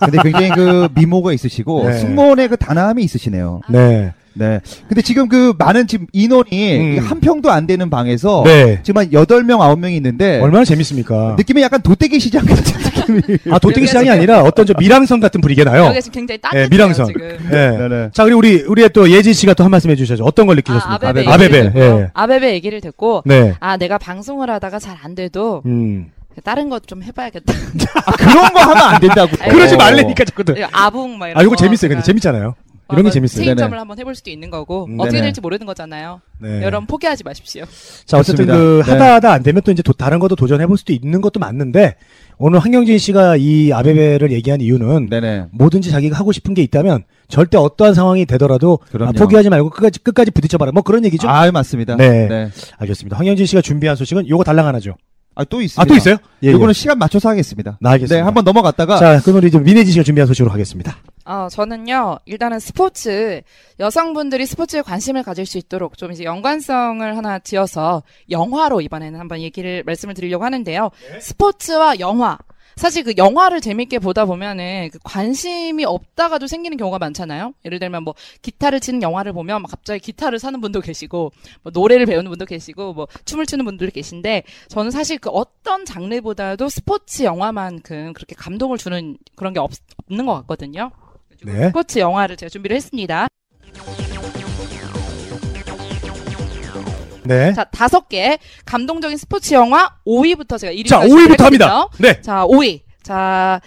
근데 굉장히 그 미모가 있으시고 네. 승무원의 그 단아함이 있으시네요. 네. 네. 근데 지금 그 많은 지금 인원이 음. 한 평도 안 되는 방에서 네. 지금 한 8명, 9명이 있는데 얼마나 재밌습니까? 느낌이 약간 도떼기 시장 같은 느낌이. 아, 도떼기 시장이 아니라 어떤 저 미랑성 같은 분위기가 나요. 여기 지금 굉장히 따뜻해요. 예, 미랑성. 지금. 예. 네네. 자, 그리고 우리, 우리의 또 예진 씨가 또 한 말씀 해 주셔죠. 어떤 걸 느끼셨습니까? 아, 아베베, 아베베. 얘기를 듣고, 예. 아베베 얘기를 듣고 네. 아 내가 방송을 하다가 잘 안 돼도 음. 다른 것 좀 해봐야겠다. 아, 그런 거 하면 안 된다고. 아이고. 그러지 어. 말래니까 자꾸들. 아붕 막 이런 아, 이거 거 재밌어요. 근데 재밌잖아요. 이런 게 어, 재밌어요. 체인점을. 한번 해볼 수도 있는 거고 음, 어떻게 네네. 될지 모르는 거잖아요. 네. 여러분 포기하지 마십시오. 자, 어쨌든 좋습니다. 그 네. 하다 하다 안 되면 또 이제 도- 다른 것도 도전해 볼 수도 있는 것도 맞는데 오늘 황경진 씨가 이 아베베를 얘기한 이유는 네네. 뭐든지 자기가 하고 싶은 게 있다면 절대 어떠한 상황이 되더라도 그럼요. 아, 포기하지 말고 끝까지 끝까지 부딪혀봐라. 뭐 그런 얘기죠. 아, 맞습니다. 네. 네. 알겠습니다. 황경진 씨가 준비한 소식은 요거 달랑 하나죠. 아, 또 있습니다. 아또 있어요? 예, 예. 이거는 시간 맞춰서 하겠습니다. 나 알겠습니다. 네, 한번 넘어갔다가 자, 그럼 이제 민혜지 씨가 준비한 소식으로 가겠습니다. 어, 저는요, 일단은 스포츠, 여성분들이 스포츠에 관심을 가질 수 있도록 좀 이제 연관성을 하나 지어서 영화로 이번에는 한번 얘기를, 말씀을 드리려고 하는데요. 스포츠와 영화. 사실 그 영화를 재밌게 보다 보면은 그 관심이 없다가도 생기는 경우가 많잖아요. 예를 들면 뭐 기타를 치는 영화를 보면 막 갑자기 기타를 사는 분도 계시고 뭐 노래를 배우는 분도 계시고 뭐 춤을 추는 분들도 계신데 저는 사실 그 어떤 장르보다도 스포츠 영화만큼 그렇게 감동을 주는 그런 게 없, 없는 것 같거든요. 네. 스포츠 영화를 제가 준비를 했습니다. 네. 자, 다섯 개 감동적인 스포츠 영화 5위부터 제가 1위. 자, 5위부터 합니다. 네. 자, 5위. 자,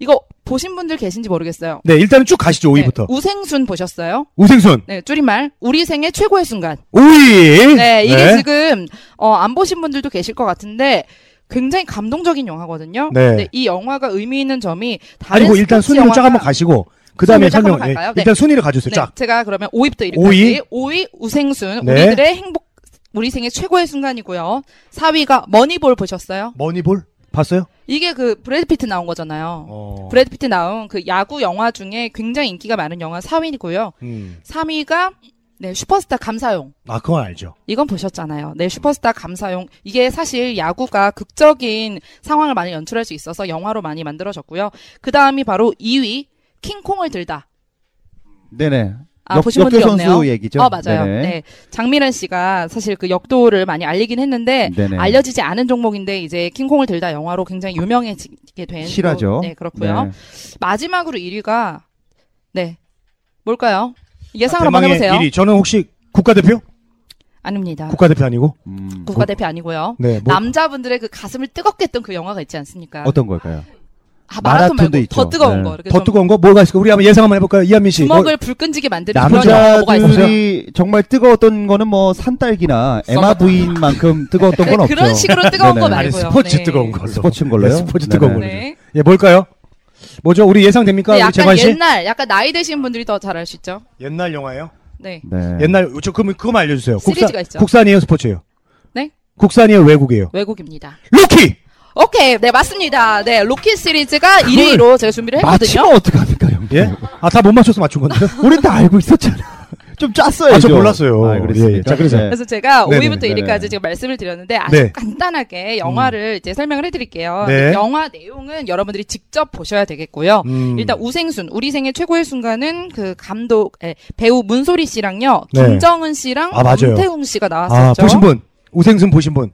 이거 보신 분들 계신지 모르겠어요. 네, 일단은 쭉 가시죠. 5위부터. 네, 우생순 보셨어요? 우생순. 네, 줄임말 우리 생의 최고의 순간. 5위. 네, 이게 지금 어, 안 보신 분들도 계실 것 같은데 굉장히 감동적인 영화거든요. 네. 근데 이 영화가 의미 있는 점이 다른 아니고 일단 순위로 쫙 한번 가시고 그 다음에 순위를 쫙 설명. 예, 네. 일단 순위를 가주세요. 네, 쫙. 제가 그러면 5위부터 1위까지. 5위? 5위 우생순 네. 우리들의 행복 우리 생의 최고의 순간이고요. 4위가 머니볼 보셨어요? 머니볼 봤어요? 이게 그 브래드 피트 나온 거잖아요. 어. 브래드 피트 나온 그 야구 영화 중에 굉장히 인기가 많은 영화 4위고요. 음. 3위가 네, 슈퍼스타 감사용. 아, 그건 알죠. 이건 보셨잖아요. 네, 슈퍼스타 감사용. 이게 사실 야구가 극적인 상황을 많이 연출할 수 있어서 영화로 많이 만들어졌고요. 그 다음이 바로 2위, 킹콩을 들다. 네네. 아, 역- 보신 분들이 선수 없네요. 얘기죠? 어, 맞아요. 네네. 네. 장미란 씨가 사실 그 역도를 많이 알리긴 했는데, 네네. 알려지지 않은 종목인데, 이제 킹콩을 들다 영화로 굉장히 유명해지게 된. 실화죠. 또- 네, 그렇고요. 네. 마지막으로 1위가, 네. 뭘까요? 예상을 한번 대망의 해보세요. 1위. 저는 혹시 국가대표? 아닙니다. 국가대표 아니고? 음, 국가대표 아니고요. 네. 뭐, 남자분들의 그 가슴을 뜨겁게 했던 그 영화가 있지 않습니까? 어떤 걸까요? 아, 마라톤 마라톤도 말고 더 있죠. 뜨거운 네. 거. 이렇게 더 좀 뜨거운 거 뭐가 있을까? 우리 한번 예상 한번 해볼까요? 이한민 씨. 주먹을 불 끈지게 만드는 남자- 그런 뭐가 있어요? 남자들이 정말 뜨거웠던 거는 뭐 산딸기나 에마 부인만큼 뜨거웠던 건 네, 없죠. 그런 식으로 뜨거운 네네. 거 아니, 말고요. 스포츠 네. 뜨거운 걸로. 스포츠인 걸로요? 네, 스포츠 뜨거운 걸로. 네. 예, 뭘까요? 뭐죠? 우리 예상됩니까? 우리 약간 재관 씨? 옛날, 약간 나이 드신 분들이 더 잘 알 수 있죠. 옛날 영화예요? 네. 네. 옛날 저 그럼 그거만 알려주세요. 시리즈가 있죠. 국산이에요, 스포츠예요? 네? 국산이에요, 외국이에요? 외국입니다. 로키. 오케이, 네 맞습니다. 네 로키 시리즈가 1위로 제가 준비를 했거든요. 맞히면 어떡합니까, 형? 예? 아, 다 못 맞춰서 맞춘 건데요? 우린 다 알고 있었잖아. 좀 짰어요. 아, 저 몰랐어요. 아, 그랬습니까? 예, 예. 자, 그래서. 네. 그래서 제가 네네, 5위부터 네네. 1위까지 지금 말씀을 드렸는데 아주 네. 간단하게 영화를 이제 설명을 해드릴게요. 네. 영화 내용은 여러분들이 직접 보셔야 되겠고요. 음. 일단 우생순 우리 생의 최고의 순간은 그 감독 에, 배우 문소리 씨랑요 네. 김정은 씨랑 아, 맞아요. 김태웅 씨가 아, 나왔었죠. 보신 분. 우생순 보신 분.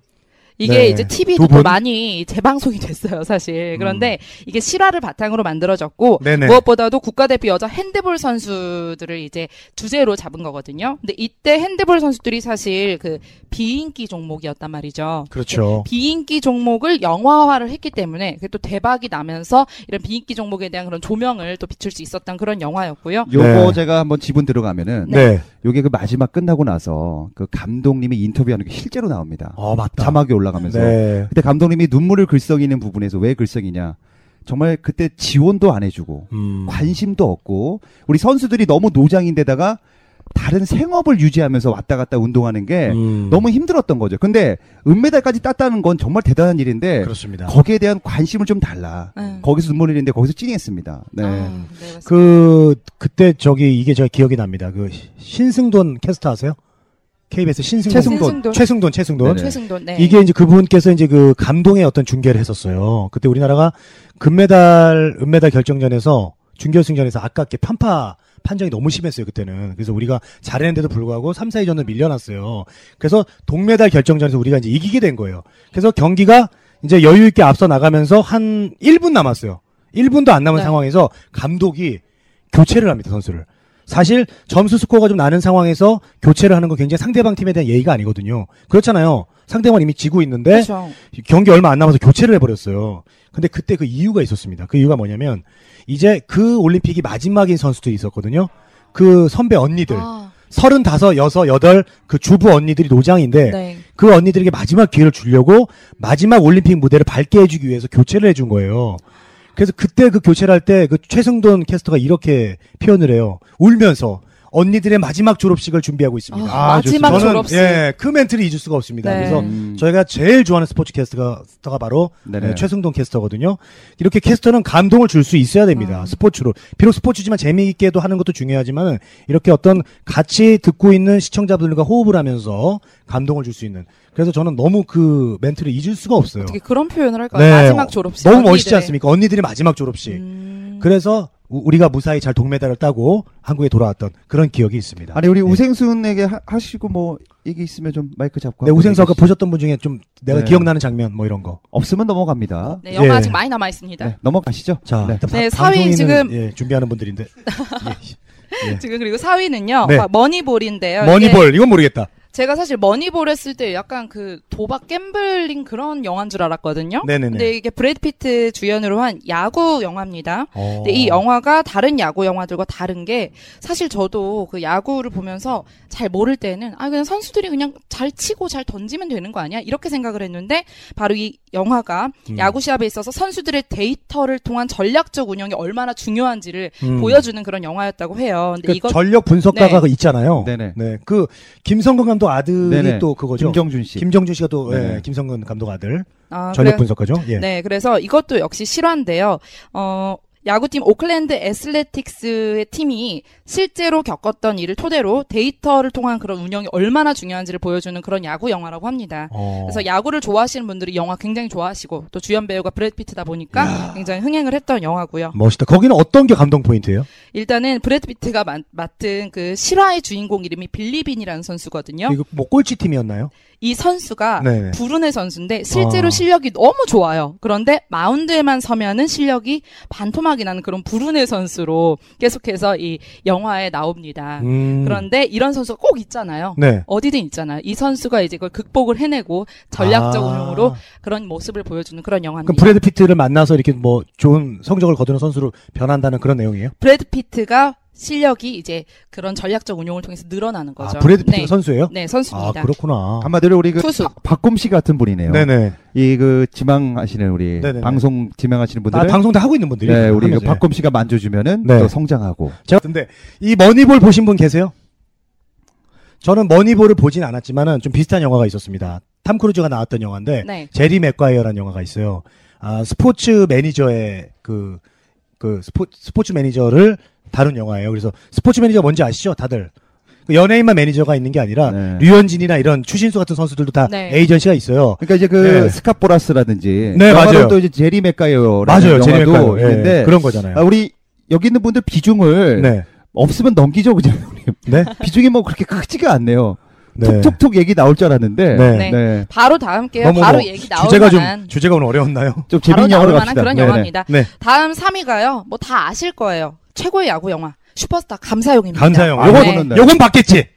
이게 네. 이제 두 TV도 분? 많이 재방송이 됐어요, 사실. 그런데 이게 실화를 바탕으로 만들어졌고 네네. 무엇보다도 국가대표 여자 핸드볼 선수들을 이제 주제로 잡은 거거든요. 근데 이때 핸드볼 선수들이 사실 그 비인기 종목이었단 말이죠. 그렇죠. 비인기 종목을 영화화를 했기 때문에 그게 또 대박이 나면서 이런 비인기 종목에 대한 그런 조명을 또 비출 수 있었던 그런 영화였고요. 요거 네. 제가 한번 지분 들어가면은 네. 요게 그 마지막 끝나고 나서 그 감독님이 인터뷰하는 게 실제로 나옵니다. 어, 맞다. 자막이 올라 가면서 네. 그때 감독님이 눈물을 글썽이는 부분에서 왜 글썽이냐? 정말 그때 지원도 안 해주고 음. 관심도 없고 우리 선수들이 너무 노장인데다가 다른 생업을 유지하면서 왔다 갔다 운동하는 게 음. 너무 힘들었던 거죠. 근데 은메달까지 땄다는 건 정말 대단한 일인데 그렇습니다. 거기에 대한 관심을 좀 달라. 네. 거기서 눈물 흘리는데 거기서 찡했습니다. 네. 아, 네. 그 그때 저기 이게 제가 기억이 납니다. 그 신승돈 캐스터 아세요? KBS 신승돈 최승돈. 최승돈. 최승돈 최승돈 네네. 최승돈. 네. 이게 이제 그분께서 이제 그 감동의 어떤 중계를 했었어요. 그때 우리나라가 금메달 은메달 결정전에서 준결승전에서 아깝게 편파 판정이 너무 심했어요 그때는 그래서 우리가 잘했는데도 불구하고 3, 4위전을 밀려났어요 그래서 동메달 결정전에서 우리가 이제 이기게 된 거예요 그래서 경기가 이제 여유 있게 앞서 나가면서 한 1분 남았어요 1분도 안 남은 네. 상황에서 감독이 교체를 합니다 선수를 사실 점수 스코어가 좀 나는 상황에서 교체를 하는 건 굉장히 상대방 팀에 대한 예의가 아니거든요 그렇잖아요 상대방은 이미 지고 있는데 그렇죠. 경기 얼마 안 남아서 교체를 해버렸어요. 근데 그때 그 이유가 있었습니다. 그 이유가 뭐냐면 이제 그 올림픽이 마지막인 선수들이 있었거든요. 그 선배 언니들 아, 서른다섯, 여섯, 여덟 그 주부 언니들이 노장인데 네. 그 언니들에게 마지막 기회를 주려고 마지막 올림픽 무대를 밝게 해주기 위해서 교체를 해준 거예요. 그래서 그때 그 교체를 할 때 그 최승돈 캐스터가 이렇게 표현을 해요. 울면서 언니들의 마지막 졸업식을 준비하고 있습니다. 아, 마지막 저는 졸업식. 예, 그 멘트를 잊을 수가 없습니다. 네. 그래서 음. 저희가 제일 좋아하는 스포츠 캐스터가 바로 네네. 예, 최승돈 캐스터거든요. 이렇게 캐스터는 감동을 줄 수 있어야 됩니다. 음. 스포츠로. 비록 스포츠지만 재미있게도 하는 것도 중요하지만 이렇게 어떤 같이 듣고 있는 시청자분들과 호흡을 하면서 감동을 줄 수 있는. 그래서 저는 너무 그 멘트를 잊을 수가 없어요. 어떻게 그런 표현을 할까요? 네. 마지막 졸업식. 너무 언니들의. 멋있지 않습니까? 언니들의 마지막 졸업식. 음. 그래서 우- 우리가 무사히 잘 동메달을 따고 한국에 돌아왔던 그런 기억이 있습니다. 아니 우리 네. 우생순에게 하, 하시고 뭐 얘기 있으면 좀 마이크 잡고 네, 우생서 아까 보셨던 분 중에 좀 내가 네. 기억나는 장면 뭐 이런 거. 없으면 넘어갑니다. 네, 영화 예. 아직 많이 남아 있습니다. 네, 넘어가시죠. 자, 네. 일단 네, 바- 사위 방송인은, 지금- 예, 준비하는 분들인데. 예. 예. 지금 그리고 4위는요. 네. 머니볼인데요. 머니볼 이건 모르겠다. 제가 사실 머니볼 했을 때 약간 그 도박 gambling 그런 영화인 줄 알았거든요. 네네네. 근데 이게 브래드 피트 주연으로 한 야구 영화입니다. 어. 근데 이 영화가 다른 야구 영화들과 다른 게 사실 저도 그 야구를 보면서 잘 모를 때는 아 그냥 선수들이 그냥 잘 치고 잘 던지면 되는 거 아니야 이렇게 생각을 했는데 바로 이 영화가 음. 야구 시합에 있어서 선수들의 데이터를 통한 전략적 운영이 얼마나 중요한지를 음. 보여주는 그런 영화였다고 해요. 근데 그 이거 전력 분석가가 네. 있잖아요. 네네. 네. 그 김성근 감독 아들이 네네. 또 그거죠. 김정준 씨. 김정준 씨가 또 네네. 예, 김성근 감독 아들 아, 전력 그래- 분석가죠. 예. 네, 그래서 이것도 역시 실화인데요. 어, 야구팀 오클랜드 애슬레틱스의 팀이 실제로 겪었던 일을 토대로 데이터를 통한 그런 운영이 얼마나 중요한지를 보여주는 그런 야구 영화라고 합니다. 어. 그래서 야구를 좋아하시는 분들이 영화 굉장히 좋아하시고 또 주연 배우가 브래드 피트다 보니까 굉장히 흥행을 했던 영화고요. 멋있다. 거기는 어떤 게 감동 포인트예요? 일단은 브래드 피트가 맡- 맡은 그 실화의 주인공 이름이 빌리빈이라는 선수거든요. 이거 뭐 꼴찌 팀이었나요? 이 선수가 네네. 불운의 선수인데 실제로 아. 실력이 너무 좋아요. 그런데 마운드에만 서면은 실력이 반토막 이 나는 그런 불운의 선수로 계속해서 이 영화에 나옵니다. 음. 그런데 이런 선수가 꼭 있잖아요. 네. 어디든 있잖아요. 이 선수가 이제 그걸 극복을 해내고 전략적 아. 운영으로 그런 모습을 보여주는 그런 영화입니다. 그럼 브래드 피트를 만나서 이렇게 뭐 좋은 성적을 거두는 선수로 변한다는 그런 내용이에요? 브래드 피트가 실력이 이제 그런 전략적 운용을 통해서 늘어나는 거죠. 아, 브래드 피트가 네. 선수예요? 네, 아, 선수입니다. 그렇구나. 한마디로 우리 그 투수. 박- 박곰 씨 같은 분이네요. 네네. 이 그 지망하시는 우리 네네네. 방송 지망하시는 분들 아, 방송 다 하고 있는 분들이. 네, 우리 그. 박곰 씨가 만져 주면은 네. 또 성장하고. 제가 근데 이 머니볼 보신 분 계세요? 저는 머니볼을 보진 않았지만은 좀 비슷한 영화가 있었습니다. 탐 크루즈가 나왔던 영화인데 네. 제리 맥과이어라는 영화가 있어요. 아, 스포츠 매니저의 그, 그 스포, 스포츠 매니저를 다룬 영화예요. 그래서 스포츠 매니저 뭔지 아시죠? 다들. 그 연예인만 매니저가 있는 게 아니라 네. 류현진이나 이런 추신수 같은 선수들도 다 네. 에이전시가 있어요. 그러니까 이제 그 네. 스캇 보라스라든지 네, 맞아요. 또 이제 제리 맥과이어라는 맞아요. 제리 영화도 맥과이어. 예, 있는데 그런 거잖아요. 아, 우리 여기 있는 분들 비중을 네. 없으면 넘기죠 그냥. 네? 비중이 뭐 그렇게 크지가 않네요. 네. 툭툭툭 얘기 나올 줄 알았는데 네. 네. 네. 바로 다음게요. 너무 바로 뭐 얘기 나올 주제가 만한 좀 주제가 오늘 어려웠나요? 좀 재밌는 영화로 갑시다. 그런. 영화입니다. 네. 다음 3위가요. 뭐 다 아실 거예요. 최고의 야구 영화 슈퍼스타 감사용입니다. 감사형. 아, 요건 네. 보는 날. 요건 봤겠지.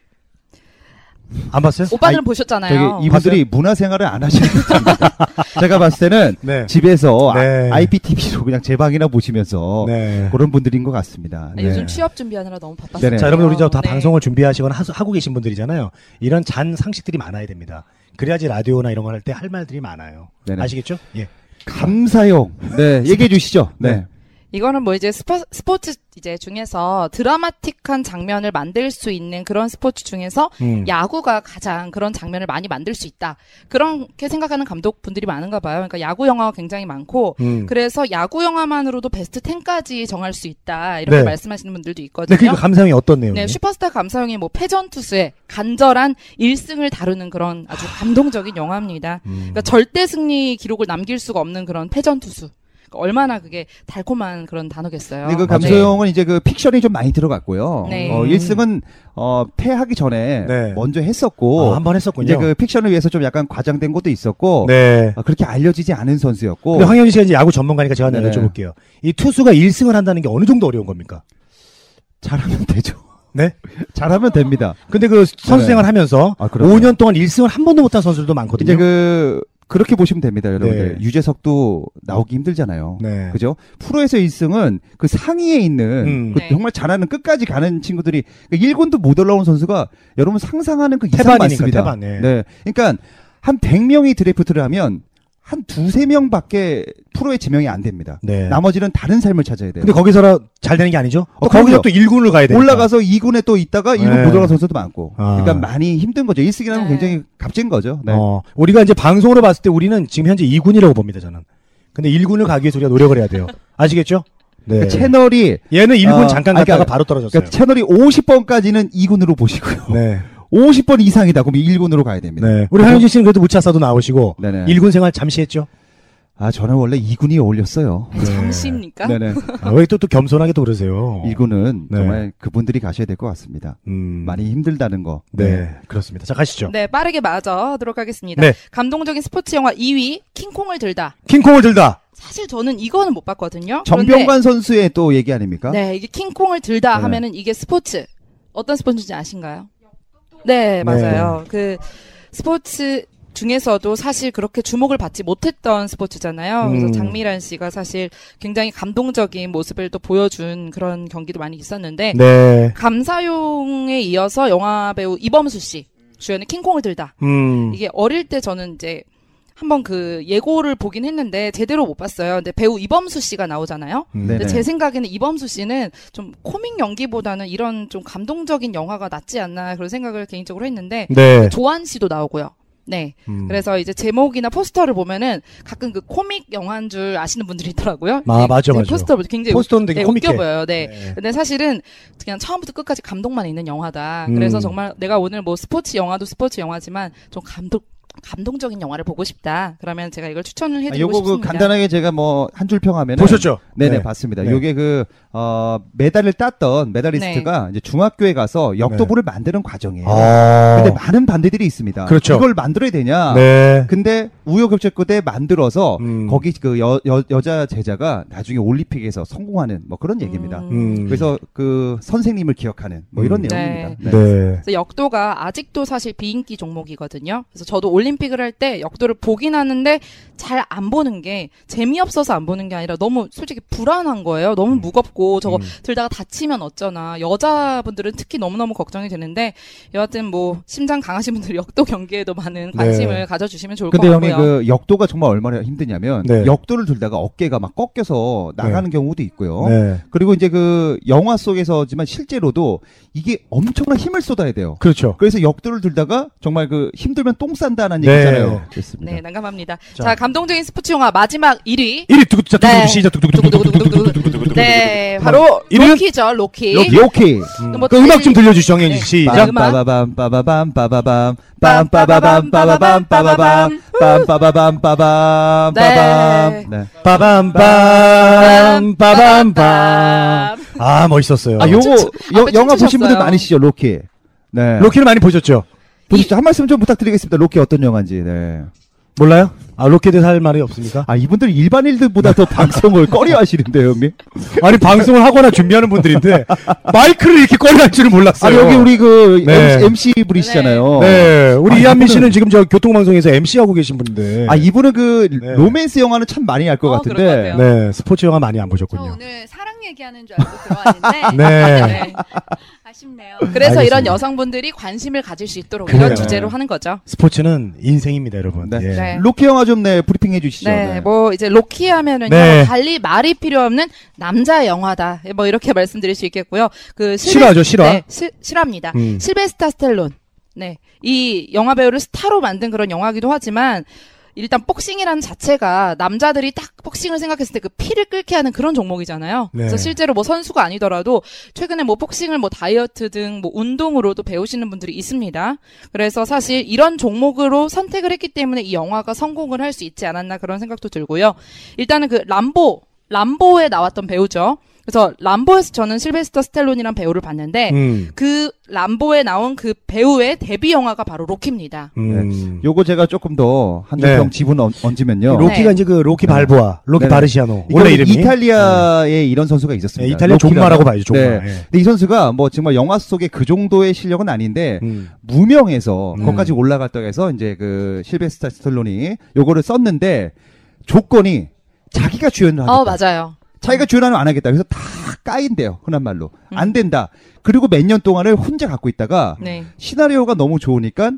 안 봤어요? 오빠들은 아니, 보셨잖아요. 저기 이분들이 문화생활을 안 하시는 것 같습니다. 제가 봤을 때는 네. 집에서 네. IPTV로 그냥 제 방이나 보시면서 네. 그런 분들인 것 같습니다. 네, 네. 요즘 취업 준비하느라 너무 바빴어요. 자, 여러분 우리 저다 네. 방송을 준비하시거나 하, 하고 계신 분들이잖아요. 이런 잔 상식들이 많아야 됩니다. 그래야지 라디오나 이런 걸 할 때 할 말들이 많아요. 네네. 아시겠죠? 예. 감사용. 네, 얘기해 주시죠. 네. 네. 이거는 뭐 이제 스포, 스포츠 이제 중에서 드라마틱한 장면을 만들 수 있는 그런 스포츠 중에서 음. 야구가 가장 그런 장면을 많이 만들 수 있다. 그렇게 생각하는 감독분들이 많은가 봐요. 그러니까 야구 영화가 굉장히 많고 음. 그래서 야구 영화만으로도 베스트 10까지 정할 수 있다. 이렇게 네. 말씀하시는 분들도 있거든요. 네, 그러니까 감상이 어떤 내용이에요? 네, 슈퍼스타 감사형이 뭐 패전 투수의 간절한 1승을 다루는 그런 아주 감동적인 영화입니다. 음. 그러니까 절대 승리 기록을 남길 수가 없는 그런 패전 투수. 그러니까 얼마나 그게 달콤한 그런 단어겠어요. 근데 그. 감소용은 이제 그 픽션이 좀 많이 들어갔고요. 네. 어, 1승은 어, 패하기 전에 네. 먼저 했었고 아, 한번 했었군요. 이제 그 픽션을 위해서 좀 약간 과장된 것도 있었고 네. 어, 그렇게 알려지지 않은 선수였고 황현희 씨가 이제 야구 전문가니까 제가 하나 네네. 여쭤볼게요. 이 투수가 1승을 한다는 게 어느 정도 어려운 겁니까? 잘하면 되죠. 네? 잘하면 됩니다. 근데 그 선수 네. 생활 하면서 아, 그럼요. 5년 동안 1승을 한 번도 못한 선수들도 많거든요. 이제 그 그렇게 보시면 됩니다, 여러분들. 네. 유재석도 나오기 힘들잖아요. 네. 그죠? 프로에서 1승은 그 상위에 있는 음. 그 네. 정말 잘하는 끝까지 가는 친구들이 1군도 못 올라온 선수가 여러분 상상하는 그 이상 태반이니까, 많습니다. 태반, 네. 네. 그러니까 한 100명이 드래프트를 하면 한 두세 명 밖에 프로에 지명이 안 됩니다. 네. 나머지는 다른 삶을 찾아야 돼요. 근데 거기서 잘 되는 게 아니죠? 또 어, 거기서. 또 1군을 가야 되니까. 올라가서 2군에 또 있다가 1군 네. 못 올라간 선수도 많고. 아. 그러니까 많이 힘든 거죠. 1승이라는 건 네. 굉장히 값진 거죠. 네. 어, 우리가 이제 방송으로 봤을 때 우리는 지금 현재 2군이라고 봅니다, 저는. 근데 1군을 가기 위해서 우리가 노력을 해야 돼요. 아시겠죠? 네. 그 채널이 얘는 1군 어, 잠깐 아니, 갔다가 그러니까- 바로 떨어졌어요. 그러니까 채널이 50번까지는 2군으로 보시고요. 네. 50번 이상이다. 그럼 1군으로 가야 됩니다. 네. 우리 한현진 씨는 그래도 무차사도 나오시고 네네. 1군 생활 잠시 했죠? 아, 저는 원래 2군이 어울렸어요. 네. 잠시입니까? 네네. 아, 왜또 또 겸손하게 또 그러세요? 1군은 네. 정말 그분들이 가셔야 될 것 같습니다. 음. 많이 힘들다는 거. 네. 그렇습니다. 자, 가시죠. 네, 빠르게 맞아 하도록 하겠습니다. 네. 감동적인 스포츠 영화 2위 킹콩을 들다. 킹콩을 들다. 사실 저는 이거는 못 봤거든요. 정병관 선수의 또 얘기 아닙니까? 네, 이게 킹콩을 들다 네. 하면은 이게 스포츠 어떤 스포츠인지 아신가요? 네, 맞아요. 그 스포츠 중에서도 사실 그렇게 주목을 받지 못했던 스포츠잖아요. 그래서 음. 장미란 씨가 사실 굉장히 감동적인 모습을 또 보여준 그런 경기도 많이 있었는데 네. 감사용에 이어서 영화 배우 이범수 씨 주연의 킹콩을 들다. 음. 이게 어릴 때 저는 이제 한번 그 예고를 보긴 했는데 제대로 못 봤어요. 근데 배우 이범수 씨가 나오잖아요. 음. 네네. 근데 제 생각에는 이범수 씨는 좀 코믹 연기보다는 이런 좀 감동적인 영화가 낫지 않나 그런 생각을 개인적으로 했는데 네. 조한 씨도 나오고요. 네. 음. 그래서 이제 제목이나 포스터를 보면은 가끔 그 코믹 영화인 줄 아시는 분들이 있더라고요. 아, 네, 맞아, 네, 맞아. 포스터 굉장히 포스터는 되게 네, 코믹해. 웃겨 보여요. 네. 네. 근데 사실은 그냥 처음부터 끝까지 감동만 있는 영화다. 음. 그래서 정말 내가 오늘 뭐 스포츠 영화도 스포츠 영화지만 좀 감동 감동적인 영화를 보고 싶다. 그러면 제가 이걸 추천을 아, 해드리고 요거 그 싶습니다. 간단하게 제가 뭐 한 줄 평하면 보셨죠? 네네 네. 봤습니다. 네. 요게 그 어, 메달을 땄던 메달리스트가 이제 중학교에 가서 역도부를 만드는 과정이에요. 네. 아. 근데 많은 반대들이 있습니다. 그렇죠. 이걸 만들어야 되냐? 네. 근데 우여곡절 끝에 만들어서 음. 거기 그 여, 여, 여 자 제자가 나중에 올림픽에서 성공하는 뭐 그런 얘기입니다. 음. 그래서 그 선생님을 기억하는 뭐 이런 음. 내용입니다. 네. 네. 그래서 역도가 아직도 사실 비인기 종목이거든요. 그래서 저도 올림 픽을 할 때 역도를 보긴 하는데 잘 안 보는 게 재미없어서 안 보는 게 아니라 너무 솔직히 불안한 거예요. 너무 무겁고 저거 음. 들다가 다치면 어쩌나. 여자분들은 특히 너무너무 걱정이 되는데 여하튼 뭐 심장 강하신 분들이 역도 경기에도 많은 관심을 네. 가져주시면 좋을 것 근데 같고요. 형님 그 역도가 정말 얼마나 힘드냐면 네. 역도를 들다가 어깨가 막 꺾여서 나가는 경우도 있고요. 네. 그리고 이제 그 영화 속에서지만 실제로도 이게 엄청난 힘을 쏟아야 돼요. 그렇죠. 그래서 역도를 들다가 정말 그 힘들면 똥 싼다는 난감한 네. 얘기잖아요. 좋습니다. 네, 난감합니다. 자, 자, 감동적인 스포츠 영화 마지막 1위. 1위 두구두구 시작 두구 두구 두구 두구 두구 두구 두구 네, 바로 로키죠, 로키. 로키. 음악 좀 들려주시죠, 영현 씨. 시작. 빠바밤 빠바밤 빠바밤 빰 빠바밤 빠바밤 빠바밤 빰 빠바밤 빠밤 빠밤 네. 빠밤 빰 빠밤 아 멋있었어요. 아 요거 영화 보신 분들 많으시죠, 로키. 네. 로키를 많이 보셨죠? 보시죠. 한 말씀 좀 부탁드리겠습니다. 로키 어떤 영화인지. 네. 몰라요? 아 로키에 대해서 할 말이 없습니까? 아 이분들 일반인들보다 더 방송을 꺼려 하시는데요, 형님. 아니 방송을 하거나 준비하는 분들인데 마이크를 이렇게 꺼려할 줄은 몰랐어요. 아 여기 우리 그 네. MC 분이시잖아요. 네, 우리 아, 이한민 이분은- 씨는 지금 저 교통방송에서 MC 하고 계신 분인데. 아 이분은 그 네. 로맨스 영화는 참 많이 알 것 어, 같은데. 것 같아요. 네, 스포츠 영화 많이 안 저 보셨군요. 오늘 사랑 얘기하는 줄 알고 들어왔는데 네. 네. 아쉽네요. 그래서 알겠습니다. 이런 여성분들이 관심을 가질 수 있도록 그래요. 이런 주제로 하는 거죠. 스포츠는 인생입니다, 여러분. 네. 예. 네. 로키 영화 좀 네, 브리핑 해 주시죠. 네, 뭐 이제 로키 하면은요 네. 달리 말이 필요 없는 남자 영화다. 뭐 이렇게 말씀드릴 수 있겠고요. 그 실베- 실화죠, 실화. 네, 시- 실화입니다. 음. 실베스타 스텔론. 네, 이 영화 배우를 스타로 만든 그런 영화기도 하지만 일단 복싱이라는 자체가 남자들이 딱 복싱을 생각했을 때 그 피를 끓게 하는 그런 종목이잖아요. 네. 그래서 실제로 뭐 선수가 아니더라도 최근에 뭐 복싱을 뭐 다이어트 등 뭐 운동으로도 배우시는 분들이 있습니다. 그래서 사실 이런 종목으로 선택을 했기 때문에 이 영화가 성공을 할 수 있지 않았나 그런 생각도 들고요. 일단은 그 람보, 람보에 나왔던 배우죠. 그래서 람보에서 저는 실베스터 스텔론이란 배우를 봤는데 음. 그 람보에 나온 그 배우의 데뷔 영화가 바로 로키입니다. 음. 요거 제가 조금 더 한줄 네. 평 지분 얹- 얹으면요. 로키가 네. 이제 그 로키 네. 발보아, 로키 네네. 마르시아노 원래 이름이 이탈리아에 이런 선수가 있었습니다. 네, 이탈리아. 종마라고 봐야죠. 종마. 네. 예. 근데 이 선수가 뭐 정말 영화 속의 그 정도의 실력은 아닌데 음. 무명에서 음. 거기까지 올라갔다고 해서 이제 그 실베스타 스텔론이 요거를 썼는데 조건이 자기가 주연을 하겠다. 어 맞아요. 자기가 주연하면 안 하겠다. 그래서 다 까인대요. 흔한 말로. 음. 안 된다. 그리고 몇 년 동안을 혼자 갖고 있다가 네. 시나리오가 너무 좋으니까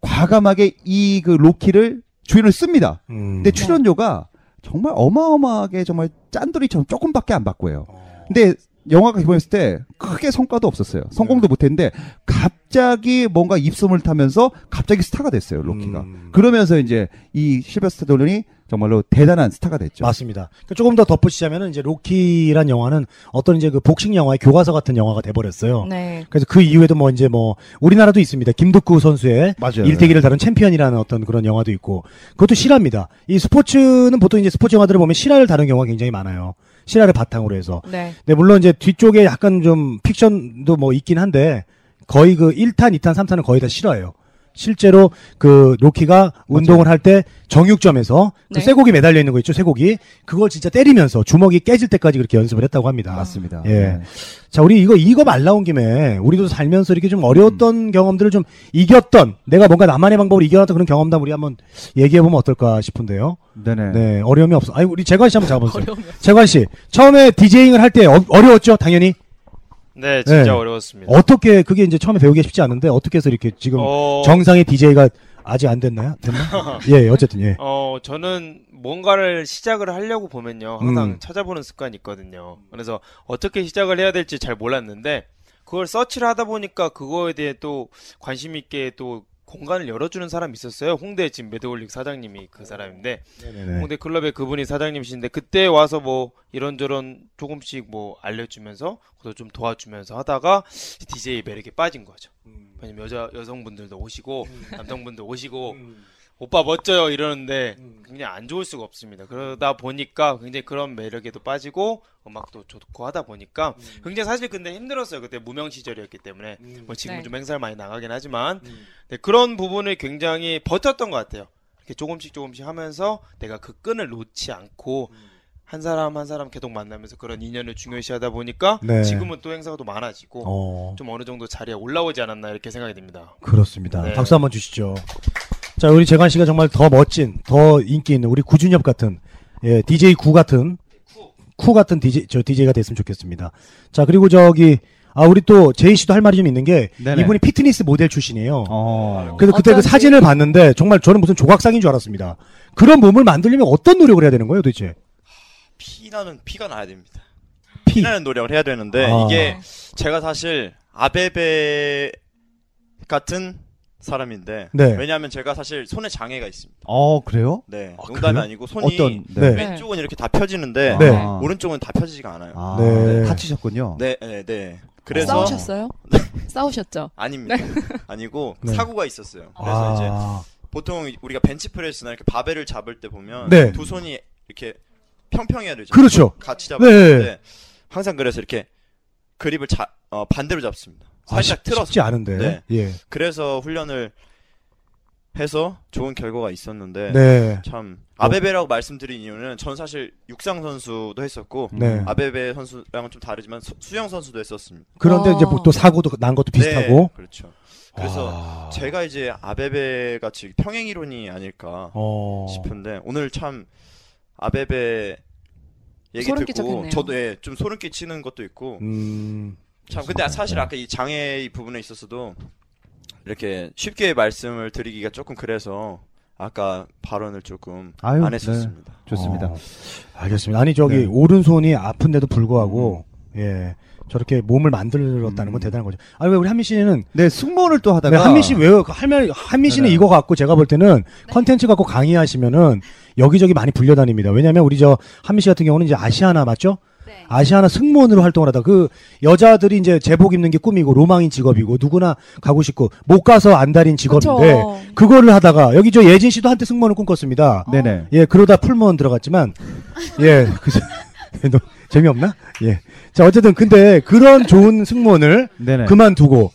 과감하게 이 그 로키를 주연을 씁니다. 음. 근데 출연료가 정말 어마어마하게 정말 짠돌이처럼 조금밖에 안 받고 해요. 근데 영화가 개봉했을 때 크게 성과도 없었어요. 성공도 네. 못했는데 갑자기 뭔가 입소문을 타면서 갑자기 스타가 됐어요. 로키가. 음. 그러면서 이제 이 실베스터 돌론이 정말로 대단한 스타가 됐죠. 맞습니다. 그러니까 조금 더 덧붙이자면은 이제 로키란 영화는 어떤 이제 그 복싱 영화의 교과서 같은 영화가 돼버렸어요. 네. 그래서 그 이후에도 뭐 이제 뭐 우리나라도 있습니다. 김덕구 선수의 맞아요. 일대기를 다룬 챔피언이라는 어떤 그런 영화도 있고 그것도 실화입니다. 이 스포츠는 보통 이제 스포츠 영화들을 보면 실화를 다룬 경우가 굉장히 많아요. 실화를 바탕으로 해서. 네. 네, 물론 이제 뒤쪽에 약간 좀 픽션도 뭐 있긴 한데 거의 그 1탄, 2탄, 3탄은 거의 다 실화예요. 실제로 그 로키가 운동을 할 때 정육점에서 그 네. 쇠고기 매달려 있는 거 있죠, 쇠고기. 그걸 진짜 때리면서 주먹이 깨질 때까지 그렇게 연습을 했다고 합니다. 맞습니다. 예. 네. 자, 우리 이거, 이거 말 나온 김에, 우리도 살면서 이렇게 좀 어려웠던 경험들을 좀 이겼던, 내가 뭔가 나만의 방법으로 이겨놨던 그런 경험담 우리 한번 얘기해 보면 어떨까 싶은데요. 네네. 네, 어려움이 없어. 아니, 우리 재관 씨 한번 잡아보세요. 재관 씨, 처음에 디제잉을 할 때 어려웠죠, 당연히? 네, 진짜 네. 어려웠습니다. 어떻게, 그게 이제 처음에 배우기 쉽지 않은데, 어떻게 해서 이렇게 지금 어, 정상의 DJ가 아직 안 됐나요? 됐나? 예, 어쨌든, 예. 어, 저는 뭔가를 시작을 하려고 보면요. 항상 음. 찾아보는 습관이 있거든요. 그래서 어떻게 시작을 해야 될지 잘 몰랐는데, 그걸 서치를 하다 보니까 그거에 대해 또 관심 있게 또 공간을 열어주는 사람이 있었어요. 홍대 지금 매드올릭 사장님이 그 사람인데, 네네네. 홍대 클럽의 그분이 사장님이신데, 그때 와서 뭐 이런저런 조금씩 뭐 알려주면서, 그것도 좀 도와주면서 하다가 DJ 매력에 빠진 거죠. 왜냐면 여자, 여성분들도 오시고, 남성분들 오시고, 오빠 멋져요 이러는데 굉장히 안 좋을 수가 없습니다. 그러다 보니까 굉장히 그런 매력에도 빠지고 음악도 좋고 하다 보니까 굉장히 사실 근데 힘들었어요. 그때 무명 시절이었기 때문에 뭐 지금 네. 은좀 행사를 많이 나가긴 하지만 네, 그런 부분을 굉장히 버텼던 것 같아요. 이렇게 조금씩 조금씩 하면서 내가 그 끈을 놓지 않고 한 사람 한 사람 계속 만나면서 그런 인연을 중요시하다 보니까 네. 지금은 또 행사가 또 많아지고 어. 좀 어느 정도 자리에 올라오지 않았나 이렇게 생각이 듭니다. 그렇습니다. 네. 박수 한번 주시죠. 자, 우리 재관 씨가 정말 더 멋진, 더 인기 있는 우리 구준엽 같은, 예, DJ 구 같은, 쿠 같은 DJ, 저 DJ가 됐으면 좋겠습니다. 자, 그리고 저기, 아, 우리 또 제이 씨도 할 말이 좀 있는 게, 네네. 이분이 피트니스 모델 출신이에요. 어. 그래서 그때 그 어쩐지. 사진을 봤는데, 정말 저는 무슨 조각상인 줄 알았습니다. 그런 몸을 만들려면 어떤 노력을 해야 되는 거예요, 도대체? 피나는 피가 나야 됩니다. 피. 피나는 노력을 해야 되는데 아. 이게 제가 사실 아베베 같은 사람인데 네. 왜냐하면 제가 사실 손에 장애가 있습니다. 어, 그래요? 네, 아, 농담이 그래요? 아니고 손이 어떤, 네. 왼쪽은 이렇게 다 펴지는데 네. 아. 오른쪽은 다 펴지지가 않아요. 아, 네. 다치셨군요. 네, 네, 네. 그래서 싸우셨어요? 싸우셨죠? 아닙니다. 아니고 네. 사고가 있었어요. 그래서 이제 아, 보통 우리가 벤치프레스나 이렇게 바벨을 잡을 때 보면 네. 두 손이 이렇게 평평해야 되죠. 그렇죠. 같이 네. 잡을 때 항상 그래서 이렇게 그립을 자, 어, 반대로 잡습니다. 아, 살짝 쉽, 틀어서. 쉽지 않은데. 네. 예. 그래서 훈련을 해서 좋은 결과가 있었는데 네. 참 아베베라고 말씀드린 이유는 전 사실 육상 선수도 했었고 네. 아베베 선수랑은 좀 다르지만 수, 수영 선수도 했었습니다. 그런데 와. 이제 뭐또 사고도 난 것도 비슷하고. 네, 그렇죠. 그래서 아. 제가 이제 아베베 같이 평행 이론이 아닐까 어. 싶은데 오늘 참 아베베 얘기 듣고 끼쳤겠네요. 저도 예, 좀 소름 끼치는 것도 있고 음. 참 근데 사실 아까 이 장애 이 부분에 있어서도 이렇게 쉽게 말씀을 드리기가 조금 그래서 아까 발언을 조금 아유, 안 네. 했었습니다. 좋습니다. 어, 알겠습니다. 아니 저기 네. 오른손이 아픈데도 불구하고 예 저렇게 몸을 만들었다는 건 음. 대단한 거죠. 아니 왜 우리 한미 씨는 네, 승무원을 또왜 하다가 한미 씨 왜요? 할말 한미 씨는 네네. 이거 갖고 제가 볼 때는 컨텐츠 갖고 강의하시면은 여기저기 많이 불려다닙니다. 왜냐하면 우리 저 한미 씨 같은 경우는 이제 아시아나 맞죠? 네. 아시아나 승무원으로 활동을 하다 그 여자들이 이제 제복 입는 게 꿈이고 로망인 직업이고 누구나 가고 싶고 못 가서 안달인 직업인데 그쵸. 그거를 하다가 여기 저 예진 씨도 한때 승무원을 꿈꿨습니다. 네네. 예, 그러다 풀무원 들어갔지만, 예, 그, 너- 재미없나? 예. 자, 어쨌든 근데 그런 좋은 승무원을 네네. 그만두고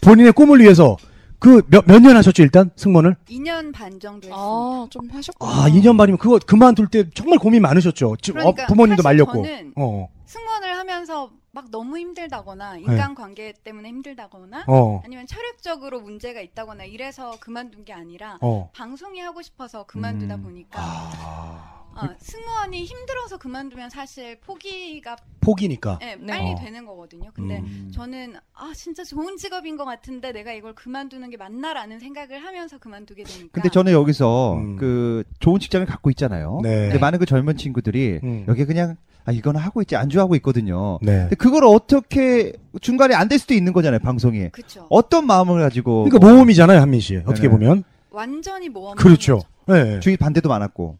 본인의 꿈을 위해서 그 몇 몇 년 하셨죠, 일단 승무원을? 2년 반 정도 했습니다. 아, 좀 하셨구나. 아, 2년 반이면 그거 그만둘 때 정말 고민 많으셨죠. 지금 어, 그러니까 부모님도 사실 말렸고. 저는 어. 승무원을 하면서 막 너무 힘들다거나 인간관계 때문에 힘들다거나 네. 어. 아니면 체력적으로 문제가 있다거나 이래서 그만둔 게 아니라 어. 방송이 하고 싶어서 그만두다 음. 보니까 아. 어, 승무원이 힘들어서 그만두면 사실 포기가 포기니까. 예, 네. 빨리 어. 되는 거거든요. 근데 음. 저는 아 진짜 좋은 직업인 것 같은데 내가 이걸 그만두는 게 맞나라는 생각을 하면서 그만두게 되니까. 근데 저는 여기서 음. 그 좋은 직장을 갖고 있잖아요. 네. 근데 많은 그 젊은 친구들이 음. 여기 그냥 아 이거는 하고 있지 안주하고 있거든요. 네. 근데 그걸 어떻게 중간에 안 될 수도 있는 거잖아요 방송이. 그쵸. 어떤 마음을 가지고 그러니까 모험이잖아요, 한민 씨. 어떻게 네네. 보면. 완전히 모험. 그렇죠. 네. 주위 반대도 많았고.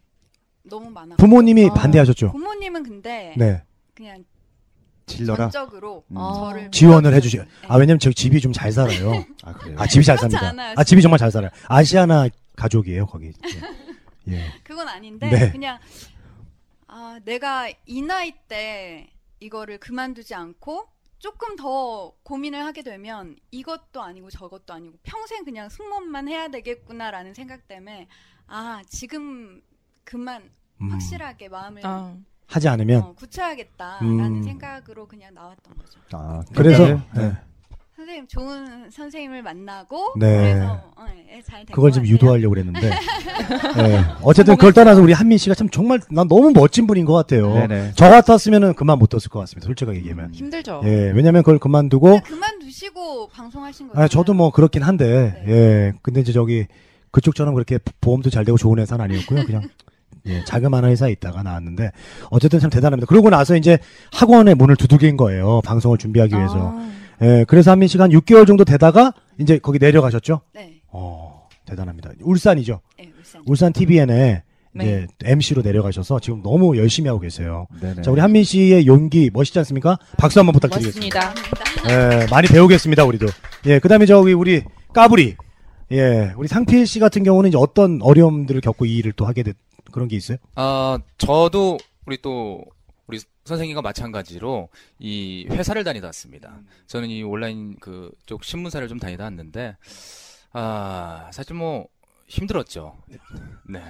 너무 많아. 부모님이 아. 반대하셨죠. 부모님은 근데 네. 그냥 질러라. 전적으로 음. 저를 지원을 밀어주셨어요. 해주시. 네. 아 왜냐면 저 집이 좀 잘 살아요. 아 그래요. 아 집이 잘 그렇지 삽니다. 않아요, 아 집이 정말 잘 살아요. 아시아나 가족이에요 거기. 예. 예. 그건 아닌데 네. 그냥 아 내가 이 나이 때 이거를 그만두지 않고 조금 더 고민을 하게 되면 이것도 아니고 저것도 아니고 평생 그냥 승무원만 해야 되겠구나라는 생각 때문에 아 지금 그만 음. 확실하게 마음을 아, 하지 않으면 어, 굳혀야겠다라는 음. 생각으로 그냥 나왔던 거죠. 아, 그래서 네. 네. 선생님 좋은 선생님을 만나고 네. 그래서 어, 예, 잘 된 그걸 것 같아요. 유도하려고 그랬는데. 예. 어쨌든 그걸 떠나서 우리 한민 씨가 참 정말 난 너무 멋진 분인 것 같아요. 네네. 저 같았으면은 그만 못 뒀을 것 같습니다. 솔직하게 얘기하면. 힘들죠. 예. 왜냐면 그걸 그만두고 그만두시고 방송하신 거예요. 아, 저도 뭐 그렇긴 한데, 네. 예. 근데 이제 저기, 그쪽처럼 그렇게 보험도 잘 되고 좋은 회사는 아니었고요. 그냥, 예, 자그마한 회사에 있다가 나왔는데, 어쨌든 참 대단합니다. 그러고 나서 이제 학원의 문을 두들긴 거예요. 방송을 준비하기 위해서. 아, 예, 그래서 한민 씨가 한 6개월 정도 되다가, 이제 거기 내려가셨죠? 네, 어, 대단합니다. 울산이죠. 네, 울산. 울산 TVN에 네. 이제 MC로 내려가셔서 지금 너무 열심히 하고 계세요. 네네. 자, 우리 한민 씨의 용기 멋있지 않습니까? 박수 한번 부탁드리겠습니다. 맞습니다. 예, 많이 배우겠습니다, 우리도. 예, 그 다음에 저기, 우리, 까불이. 예, 우리 상필 씨 같은 경우는 이제 어떤 어려움들을 겪고 이 일을 또 하게 된 그런 게 있어요? 아, 저도 우리 또 우리 선생님과 마찬가지로 이 회사를 다니다 왔습니다. 저는 이 온라인 그쪽 신문사를 좀 다니다 왔는데 아, 사실 뭐 힘들었죠. 네.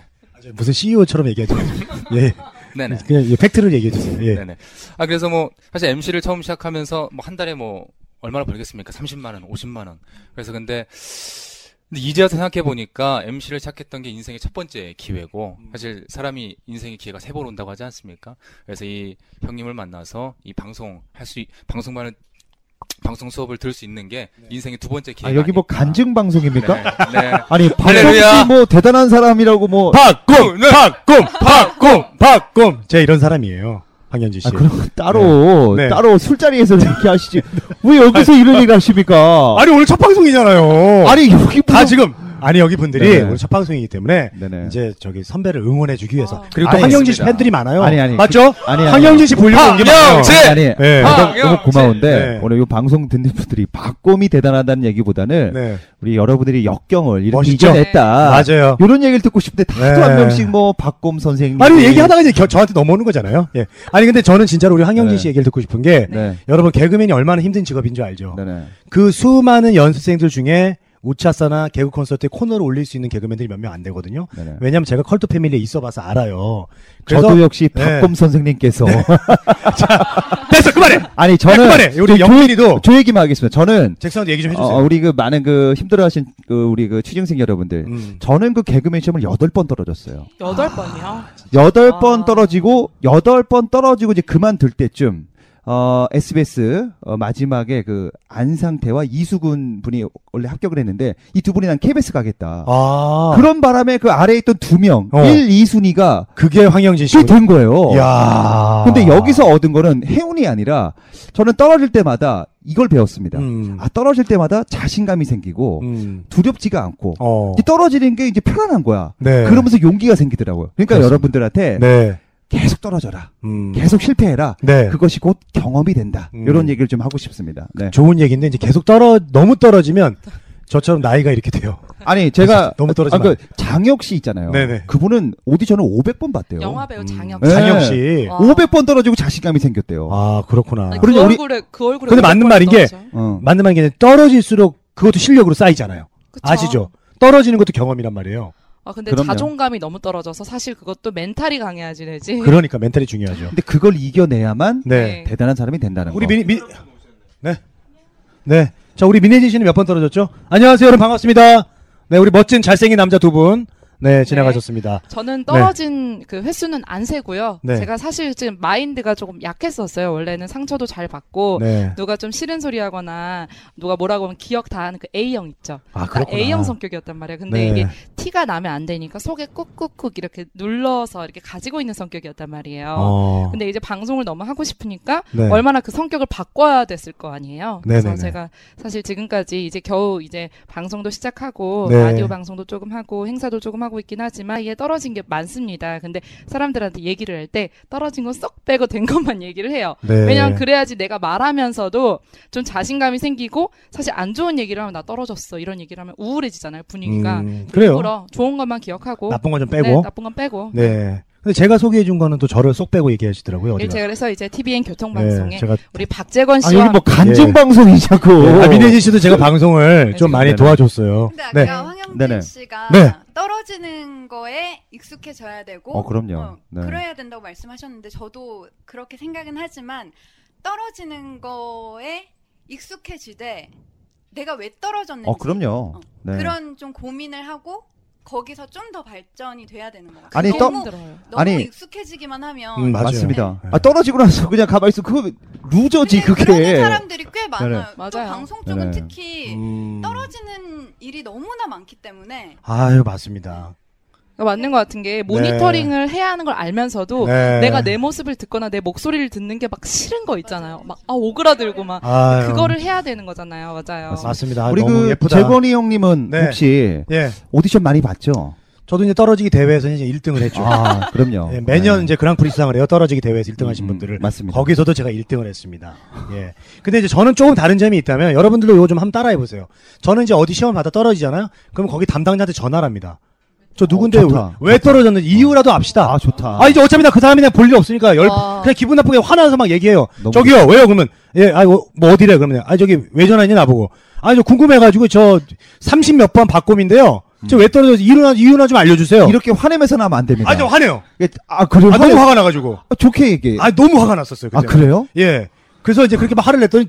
무슨 CEO처럼 얘기하지 마세요. 예, 네네. 그냥 이 팩트를 얘기해 주세요. 예. 네네. 아, 그래서 뭐, 사실 MC를 처음 시작하면서 뭐 한 달에 뭐, 얼마나 벌겠습니까? 30만 원, 50만 원. 그래서 근데, 근데 이제 와서 생각해 보니까 MC를 시작했던 게 인생의 첫 번째 기회고, 사실 사람이 인생의 기회가 세 번 온다고 하지 않습니까? 그래서 이 형님을 만나서 이 방송 할 수, 방송만을, 방송 수업을 들을 수 있는 게 인생의 두 번째 기회가 아 여기 뭐 아닐까. 간증 방송입니까? 네. 네. 아니. 박성씨 뭐 대단한 사람이라고 뭐 박꿈! 박꿈! 박꿈! 박꿈! 제가 이런 사람이에요. 황현지 씨. 아, 그럼 따로 네. 네. 따로 술자리에서 이렇게 하시지 왜 여기서 이런 얘기 하십니까? 아니, 오늘 첫 방송이잖아요. 아니 여기 다 무슨- 지금, 아니, 여기 분들이 네네. 오늘 첫 방송이기 때문에 네네. 이제 저기 선배를 응원해주기 위해서. 어. 그리고 또 아니, 황영진 씨. 팬들이 많아요. 아니, 아니. 맞죠? 아니, 아니. 황영진 씨 보려고 온게 많아요. 황영진! 아니 네. 너무, 황영진! 너무 고마운데 네. 오늘 이 방송 듣는 분들이 박곰이 대단하다는 얘기보다는 네. 우리 여러분들이 역경을 이렇게 멋있죠? 이겨냈다. 맞아요. 이런 얘기를 듣고 싶은데 다들 네. 한 명씩 뭐 박곰 선생님 아니 얘기하다가 이제 겨- 저한테 넘어오는 거잖아요. 예. 아니 근데 저는 진짜로 우리 황영진 네. 씨 얘기를 듣고 싶은 게 네. 여러분 개그맨이 얼마나 힘든 직업인 줄 알죠. 네네. 그 수많은 연습생들 중에 우차사나 개그 콘서트에 코너를 올릴 수 있는 개그맨들이 몇 명 안 되거든요. 네네. 왜냐면 제가 컬트 패밀리에 있어봐서 알아요. 그래서 저도 역시 네. 박곰 선생님께서 됐어 그만해. 아니 야, 저는 그만해. 우리 영민이도 조 얘기만 하겠습니다. 저는 잭슨한테 얘기 좀 해주세요. 어, 우리 그 많은 그 힘들어하신 그 우리 그 취준생 여러분들 음. 저는 그 개그맨 시험을 여덟 번 떨어졌어요. 여덟 번이요. 여덟 아. 번 떨어지고 여덟 번 떨어지고 이제 그만둘 때쯤 어 SBS 어, 마지막에 그 안상태와 이수근 분이 원래 합격을 했는데 이 두 분이 난 KBS 가겠다. 아 그런 바람에 그 아래에 있던 두 명, 어. 1, 2순위가 그게 황영진 씨. 된 거예요. 야. 근데 여기서 얻은 거는 행운이 아니라 저는 떨어질 때마다 이걸 배웠습니다. 음. 아 떨어질 때마다 자신감이 생기고 음. 두렵지가 않고 어. 이 떨어지는 게 이제 편안한 거야. 네. 그러면서 용기가 생기더라고요. 그러니까 그렇습니다. 여러분들한테 네. 계속 떨어져라. 음. 계속 실패해라. 네. 그것이 곧 경험이 된다. 음. 이런 얘기를 좀 하고 싶습니다. 네. 좋은 얘기인데 이제 계속 떨어 너무 떨어지면 저처럼 나이가 이렇게 돼요. 아니 제가 너무 떨어지 아, 마. 그 장혁 씨 있잖아요. 네네. 그분은 오디션을 500번 봤대요. 영화 배우 장혁 네. 씨. 장혁 씨. 와. 500번 떨어지고 자신감이 생겼대요. 아 그렇구나. 아니, 그 우리- 얼굴에 그 얼굴에 근데 맞는 말인 게 떨어져. 어. 맞는 말인 게 떨어질수록 그것도 실력으로 쌓이잖아요. 그쵸? 아시죠? 떨어지는 것도 경험이란 말이에요. 아 근데 그럼요. 자존감이 너무 떨어져서 사실 그것도 멘탈이 강해야지 되지. 그러니까 멘탈이 중요하죠. 근데 그걸 이겨내야만 네. 대단한 사람이 된다는 우리 거. 미니 미 네. 네. 자, 우리 민혜진 씨는 몇 번 떨어졌죠? 안녕하세요, 여러분 반갑습니다. 네, 우리 멋진 잘생긴 남자 두 분. 네, 지나가셨습니다. 저는 떨어진 그 횟수는 안 세고요. 네. 제가 사실 지금 마인드가 조금 약했었어요. 원래는 상처도 잘 받고 네. 누가 좀 싫은 소리 하거나 누가 뭐라고 하면 기억 다 하는 그 A형 있죠. 아, 그러니까 그렇구나. A형 성격이었단 말이에요. 근데 네. 이게 티가 나면 안 되니까 속에 꾹꾹꾹 이렇게 눌러서 이렇게 가지고 있는 성격이었단 말이에요. 어. 근데 이제 방송을 너무 하고 싶으니까 네. 얼마나 그 성격을 바꿔야 됐을 거 아니에요. 그래서 네네네. 제가 사실 지금까지 이제 겨우 이제 방송도 시작하고 네. 라디오 방송도 조금 하고 행사도 조금 하고 있긴 하지만 이게 떨어진 게 많습니다. 근데 사람들한테 얘기를 할 때 떨어진 건 쏙 빼고 된 것만 얘기를 해요. 네. 왜냐면 그래야지 내가 말하면서도 좀 자신감이 생기고 사실 안 좋은 얘기를 하면 나 떨어졌어 이런 얘기를 하면 우울해지잖아요 분위기가. 음, 그래요. 좋은 것만 기억하고 나쁜 건좀 네, 빼고. 나쁜 건 빼고. 네. 근데 제가 소개해 준 거는 또 저를 쏙 빼고 얘기하시더라고요. 예, 어디가. 제가 그래서 이제 TVN 교통방송에 네, 제가 우리 박재건 아, 씨와 여기 뭐 간증 방송이자고. 네. 아, 민혜진 씨도 제가 방송을 네, 좀 많이 네네. 도와줬어요. 근데 아까 네. 황영진 네네. 씨가 네. 떨어지는 거에 익숙해져야 되고 어, 그럼요. 네. 그래야 된다고 말씀하셨는데 저도 그렇게 생각은 하지만 떨어지는 거에 익숙해지되 내가 왜 떨어졌는지 어, 그럼요. 네. 그런 좀 고민을 하고 거기서 좀 더 발전이 돼야 되는 것 같아요. 아니, 떠- 너무, 힘들어요. 너무 아니, 익숙해지기만 하면 음, 맞아요. 맞습니다. 네. 아, 떨어지고 나서 그냥 가만히 있어. 그거 루저지, 근데 그게. 그러는 사람들이 꽤 많아요. 네네. 또 맞아요. 방송 쪽은 네네. 특히 음. 떨어지는 일이 너무나 많기 때문에 아유, 맞습니다. 그러니까 맞는 것 같은 게 모니터링을 해야 하는 걸 알면서도 네. 내가 내 모습을 듣거나 내 목소리를 듣는 게 막 싫은 거 있잖아요. 막 아 오그라들고 막 아유. 그거를 해야 되는 거잖아요. 맞아요. 맞습니다. 아, 우리 너무 그 예쁘다. 재건이 형님은 네. 혹시 예. 오디션 많이 봤죠? 저도 이제 떨어지기 대회에서 이제 1등을 했죠. 아, 그럼요. 예, 매년 네. 이제 그랑프리 수상을 해요. 떨어지기 대회에서 1등 하신 음, 분들을. 맞습니다. 거기서도 제가 1등을 했습니다. 예. 근데 이제 저는 조금 다른 점이 있다면 여러분들도 이거 좀 한번 따라해 보세요. 저는 이제 어디 시험 받아 떨어지잖아요. 그럼 거기 담당자한테 전화를 합니다. 저 누군데 어, 좋다. 왜 떨어졌는지 이유라도 압시다. 아, 좋다. 아 이제 어차피 나그 다음에 볼일 없으니까 열 와. 그냥 기분 나쁘게 화나서 막 얘기해요. 너무 저기요 왜요 그러면 예 아이고 뭐 어디래 그러면 아 저기 왜 전화했냐 나보고 아니 저 궁금해가지고 저 30 몇 번 박곰인데요. 저왜 떨어졌지 이유나 이유나 좀 알려주세요. 이렇게 화내면서 나면 안 됩니다. 아저 화내요. 예, 아, 그래요? 아 너무 화내- 화가 나가지고 아, 좋게 얘기해. 아 너무 화가 났었어요. 아, 그때. 그래요? 예. 그래서 이제 그렇게 막 화를 냈더니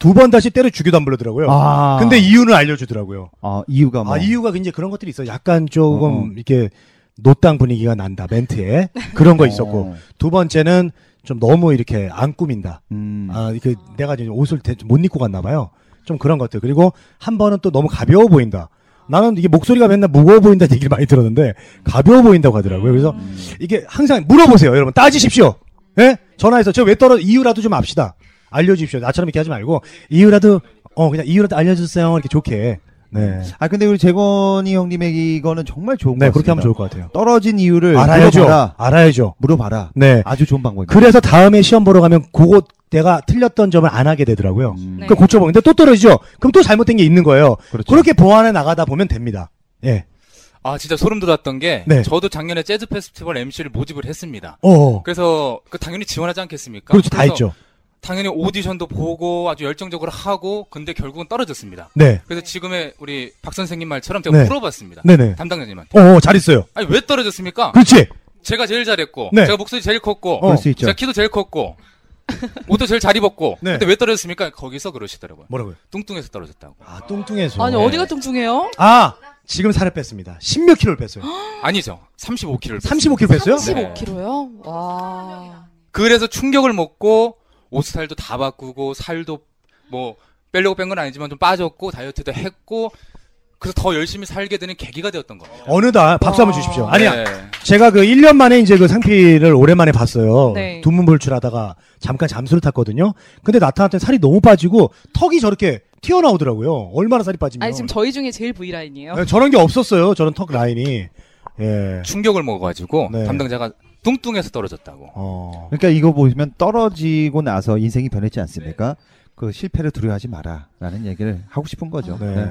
두 번 다시 때려 죽여도 안 불러더라고요. 아. 근데 이유는 알려주더라고요. 아, 이유가 뭐. 아 이유가 이제 그런 것들이 있어요. 약간 조금 어, 어. 이렇게 노땅 분위기가 난다 멘트에 그런 거 있었고 어. 두 번째는 좀 너무 이렇게 안 꾸민다. 음. 아, 이렇게 내가 이제 옷을 대- 못 입고 갔나 봐요. 좀 그런 것들. 그리고 한 번은 또 너무 가벼워 보인다. 나는 이게 목소리가 맨날 무거워 보인다는 얘기를 많이 들었는데 가벼워 보인다고 하더라고요. 그래서 이게 항상 물어보세요. 여러분 따지십시오. 예? 전화해서 저 왜 떨어 이유라도 좀 압시다. 알려주십시오. 나처럼 이렇게 하지 말고 이유라도 어 그냥 이유라도 알려주세요. 이렇게 좋게. 네. 아, 근데 우리 재건이 형님에게 이거는 정말 좋은 것네 같습니다. 그렇게 하면 좋을 것 같아요. 떨어진 이유를 알아야죠. 물어봐라. 알아야죠. 물어봐라. 네. 아주 좋은 방법입니다. 그래서 다음에 시험 보러 가면 그거 내가 틀렸던 점을 안 하게 되더라고요. 음, 네. 그 고쳐보는데 또 떨어지죠. 그럼 또 잘못된 게 있는 거예요. 그렇죠. 그렇게 보완해 나가다 보면 됩니다. 예. 아 진짜 소름 돋았던 게 네. 저도 작년에 재즈 페스티벌 MC를 모집을 했습니다. 어. 그래서 그 당연히 지원하지 않겠습니까? 그렇죠. 다 했죠. 당연히 오디션도 보고 아주 열정적으로 하고 근데 결국은 떨어졌습니다. 네. 그래서 지금의 우리 박 선생님 말처럼 제가 네. 물어봤습니다. 네네. 담당자님한테. 어, 어, 잘했어요. 아니 왜 떨어졌습니까? 그렇지. 제가 제일 잘했고 네. 제가 목소리 제일 컸고 어. 그럴 수 있죠. 제가 키도 제일 컸고 옷도 제일 잘 입었고 네. 근데 왜 떨어졌습니까? 거기서 그러시더라고요. 뭐라고요? 뚱뚱해서 떨어졌다고. 아, 뚱뚱해서. 아니 네. 어디가 뚱뚱해요? 아, 지금 살을 뺐습니다. 16kg를 뺐어요. 아니죠. 35kg를 35kg 뺐어요? 네. 35kg요? 와. 그래서 충격을 먹고 옷 스타일도 다 바꾸고 살도 뭐 빼려고 뺀 건 아니지만 좀 빠졌고 다이어트도 했고 그래서 더 열심히 살게 되는 계기가 되었던 거예요. 어느다 박수 한번 와. 주십시오. 아니야. 네. 제가 그 1년 만에 이제 그 상피를 오랜만에 봤어요. 네. 두문불출 하다가 잠깐 잠수를 탔거든요. 근데 나타났더니 살이 너무 빠지고 턱이 저렇게 튀어나오더라고요. 얼마나 살이 빠지면. 아니 지금 저희 중에 제일 V 라인이에요. 네, 저런 게 없었어요. 저런 턱 라인이. 예. 충격을 먹어가지고 네. 담당자가 뚱뚱해서 떨어졌다고. 어. 그러니까 이거 보시면 떨어지고 나서 인생이 변했지 않습니까? 그 실패를 두려워하지 마라라는 얘기를 하고 싶은 거죠. 네. 네.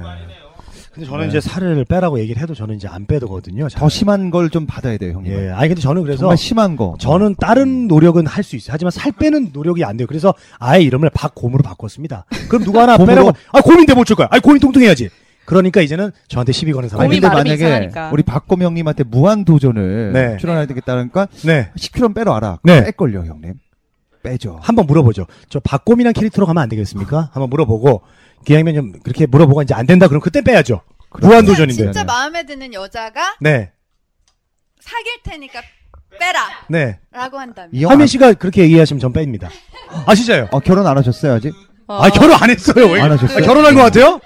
근데 저는 네. 이제 살을 빼라고 얘기를 해도 저는 이제 안 빼거든요. 잘. 더 심한 걸 좀 받아야 돼요, 형님. 예. 아니 근데 저는 그래서 정말 심한 거. 저는 다른 노력은 할 수 있어요. 하지만 살 빼는 노력이 안 돼요. 그래서 아예 이름을 박곰으로 바꿨습니다. 그럼 누가 하나? 빼라고 아 곰인데 못 줄 거야. 아 곰이 통통해야지. 그러니까 이제는 저한테 시비 거는 사람이 아니 근데 만약에 이상하니까. 우리 박검 형님한테 무한 도전을 네. 출연해야 되겠다니까 네. 10kg 빼러 와라. 네. 뺄걸요, 형님. 빼죠. 한번 물어보죠. 저 박곰이란 캐릭터로 가면 안 되겠습니까? 한번 물어보고 기왕이면 좀 그렇게 물어보고 이제 안 된다 그럼 그때 빼야죠. 무한 도전인데. 진짜 마음에 드는 여자가 네. 사귈 테니까 빼라. 네. 라고 한다면. 이 형 하민 안- 씨가 그렇게 얘기하시면 전 뺍니다. 아 진짜요? 어, 결혼 안 하셨어요, 아직? 어. 아 결혼 안 했어요. 왜? 안 하셨어요? 아, 결혼한 것 같아요?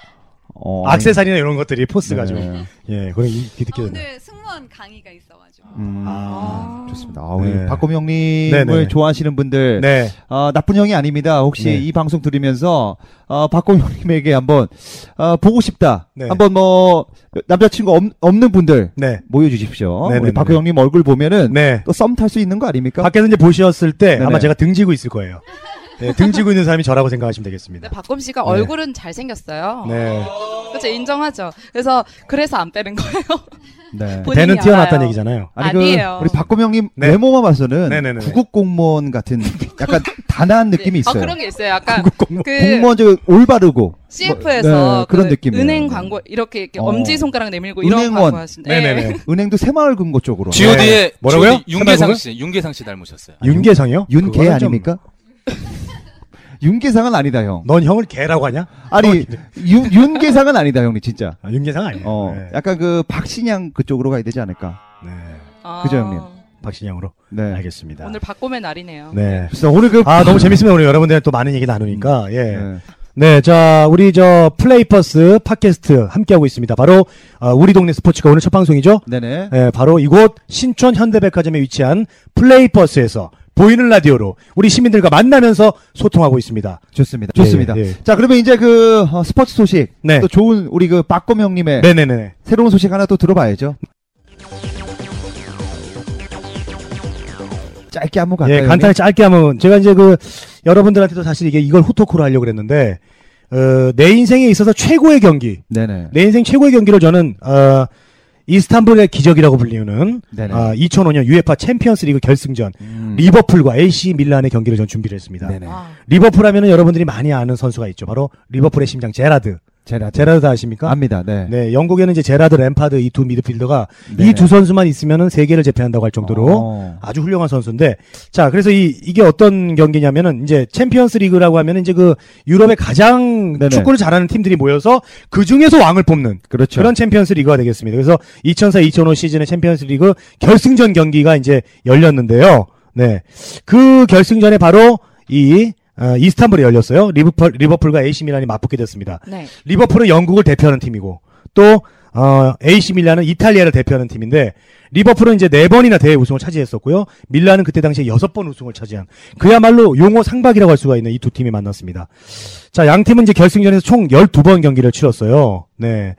어, 악세사리나 이런 것들이 포스가 네. 좀. 예, 그런 이렇게 아, 느껴졌네. 오늘 승무원 강의가 있어가지고. 음, 아. 좋습니다. 아, 우리 네. 박검 형님을 네네. 좋아하시는 분들 네. 아, 나쁜 형이 아닙니다. 혹시 네. 이 방송 들으면서 어, 박검 형님에게 한번 어, 보고 싶다. 네. 한번 뭐 남자친구 없, 없는 분들 네. 모여주십시오. 네네네. 우리 박검 형님 얼굴 보면은 네. 또썸 탈 수 있는 거 아닙니까? 밖에서 이제 보셨을 때 네네. 아마 제가 등지고 있을 거예요. 네, 등지고 있는 사람이 저라고 생각하시면 되겠습니다. 박검 씨가 네. 얼굴은 잘생겼어요. 네. 그렇죠 인정하죠. 그래서 그래서 안 빼는 거예요. 네. 배는 튀어났다는. 얘기잖아요. 아니 아니에요. 그 우리 박검 형님 네. 외모만 봐서는 네네네. 구급 공무원 같은 약간 단아한 느낌이 아 있어요. 그런 게 있어요. 약간 공무원. 그 공무원 저 올바르고 CF에서 뭐, 네, 그런 그 느낌이에요. 은행 광고 이렇게, 이렇게 어. 엄지 손가락 내밀고 이런 은행원. 광고 하신데. 네네네. 은행도 새마을 금고 쪽으로. G.O.D의 네. 뭐라고요? 윤계상? 씨, 윤계상 씨 닮으셨어요. 윤계상이요? 윤계 아닙니까? 윤계상은 아니다 형. 넌 형을 개라고 하냐? 아니 윤 윤계상은 아니다 형님 진짜. 아, 윤계상 아니에요. 어 네. 약간 그 박신양 그쪽으로 가야 되지 않을까. 네. 아, 그죠, 형님? 박신양으로. 네. 알겠습니다. 오늘 박곰의 날이네요. 네. 그래서 오늘 그 아, 너무 재밌으면 오늘 여러분들 또 많은 얘기 나누니까, 예. 네. 네, 자, 우리 저 플레이버스 팟캐스트 함께하고 있습니다. 바로, 어, 우리 동네 스포츠가 오늘 첫 방송이죠? 네네. 예, 바로 이곳 신촌 현대백화점에 위치한 플레이버스에서 보이는 라디오로 우리 시민들과 만나면서 소통하고 있습니다. 좋습니다. 예, 좋습니다. 예. 자 그러면 이제 그 어, 스포츠 소식 네. 또 좋은 우리 그 박검 형님의 네네네. 새로운 소식 하나 또 들어봐야죠. 짧게 한번 갈까요? 예, 간단히 짧게 하면 제가 이제 그 여러분들한테도 사실 이게 이걸 후토크로 하려고 그랬는데 어, 내 인생에 있어서 최고의 경기, 네네. 내 인생 최고의 경기를 저는 어, 이스탄불의 기적이라고 불리는 네네. 아, 2005년 UEFA 챔피언스리그 결승전 음. 리버풀과 AC 밀란의 경기를 전 준비를 했습니다. 네네. 아, 리버풀 하면은 여러분들이 많이 아는 선수가 있죠. 바로 리버풀의 심장 제라드. 제라드. 제라드 다 아십니까? 압니다. 네. 네, 영국에는 이제 제라드 램파드 이 두 미드필더가 네네. 이두 선수만 있으면은 세계를 제패한다고 할 정도로 어. 아주 훌륭한 선수인데 자 그래서 이 이게 어떤 경기냐면은 이제 챔피언스 리그라고 하면은 이제 그 유럽의 가장 네네. 축구를 잘하는 팀들이 모여서 그 중에서 왕을 뽑는 그렇죠. 그런 챔피언스 리그가 되겠습니다. 그래서 2004-2005 시즌의 챔피언스 리그 결승전 경기가 이제 열렸는데요. 네. 그 결승전에 바로 이 어, 이스탄불에 열렸어요. 리버풀, 리버풀과 AC 밀란이 맞붙게 됐습니다. 네. 리버풀은 영국을 대표하는 팀이고 또 어, AC 밀란은 이탈리아를 대표하는 팀인데 리버풀은 이제 네 번이나 대회 우승을 차지했었고요. 밀란은 그때 당시에 여섯 번 우승을 차지한 그야말로 용어 상박이라고 할 수가 있는 이 두 팀이 만났습니다. 자, 양 팀은 이제 결승전에서 총 12번 경기를 치렀어요. 네.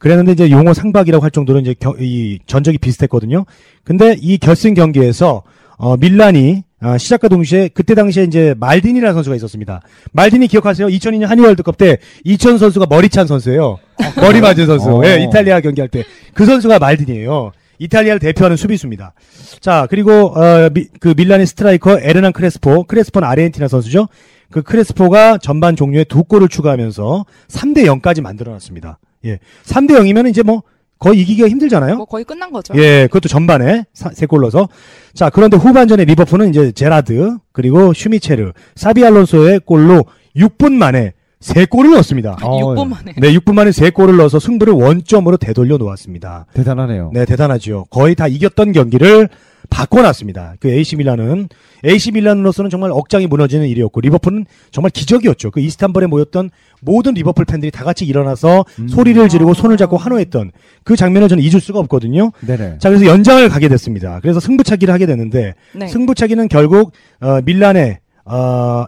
그랬는데 이제 용어 상박이라고 할 정도로 이제 겨- 이 전적이 비슷했거든요. 근데 이 결승 경기에서 어, 밀란이 아, 시작과 동시에 그때 당시에 이제 말딘이라는 선수가 있었습니다. 말디니 기억하세요? 2002년 한일 월드컵 때 이천수 선수가 머리 찬 선수예요. 머리 맞은 선수. 어. 예, 이탈리아 경기할 때 그 선수가 말디니예요. 이탈리아를 대표하는 수비수입니다. 자, 그리고 어, 미- 그 밀란의 스트라이커 에르난 크레스포, 크레스포는 아르헨티나 선수죠. 그 크레스포가 전반 종료에 두 골을 추가하면서 3대 0까지 만들어 놨습니다. 예, 3대 0이면 이제 뭐 거의 이기기가 힘들잖아요. 뭐 거의 끝난 거죠. 예, 그것도 전반에 세골 넣어서. 자, 그런데 후반전에 리버풀은 이제 제라드, 그리고 슈미체르, 사비 알론소의 골로 6분 만에 세 골을 넣었습니다. 어, 6분 만에. 네, 6분 만에 세 골을 넣어서 승부를 원점으로 되돌려 놓았습니다. 대단하네요. 네, 대단하지요. 거의 다 이겼던 경기를 바꿔놨습니다. 그 AC 밀란은 AC 밀란으로서는 정말 억장이 무너지는 일이었고 리버풀은 정말 기적이었죠. 그 이스탄불에 모였던 모든 리버풀 팬들이 다 같이 일어나서 음. 소리를 지르고 손을 잡고 환호했던 그 장면을 저는 잊을 수가 없거든요. 네네. 자, 그래서 연장을 가게 됐습니다. 그래서 승부차기를 하게 됐는데 네. 승부차기는 결국 어, 밀란의 어,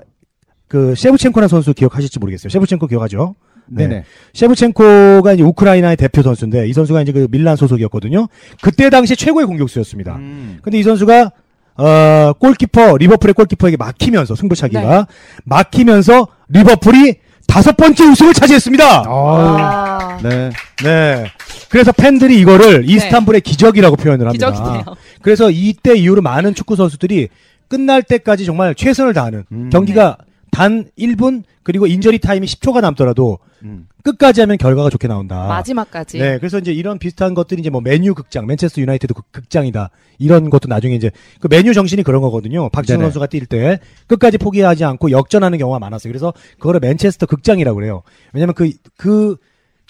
그 셰브첸코라는 선수 기억하실지 모르겠어요. 셰브첸코 기억하죠? 네. 네네. 셰브첸코가 이제 우크라이나의 대표 선수인데 이 선수가 이제 그 밀란 소속이었거든요. 그때 당시 최고의 공격수였습니다. 음. 근데 이 선수가 어 골키퍼 리버풀의 골키퍼에게 막히면서 승부차기가 네. 막히면서 리버풀이 다섯 번째 우승을 차지했습니다. 아, 아, 네. 네. 그래서 팬들이 이거를 이스탄불의 기적이라고 표현을 합니다. 기적이네요. 그래서 이때 이후로 많은 축구 선수들이 끝날 때까지 정말 최선을 다하는 음. 경기가 단 1분 그리고 인저리 타임이 10초가 남더라도 음. 끝까지 하면 결과가 좋게 나온다. 마지막까지. 네, 그래서 이제 이런 비슷한 것들이 이제 뭐 메뉴 극장, 맨체스터 유나이티드 극- 극장이다. 이런 것도 나중에 이제 그 메뉴 정신이 그런 거거든요. 박지성. 선수가 뛸 때 끝까지 포기하지 않고 역전하는 경우가 많았어요. 그래서 그거를 맨체스터 극장이라고 그래요. 왜냐면 그, 그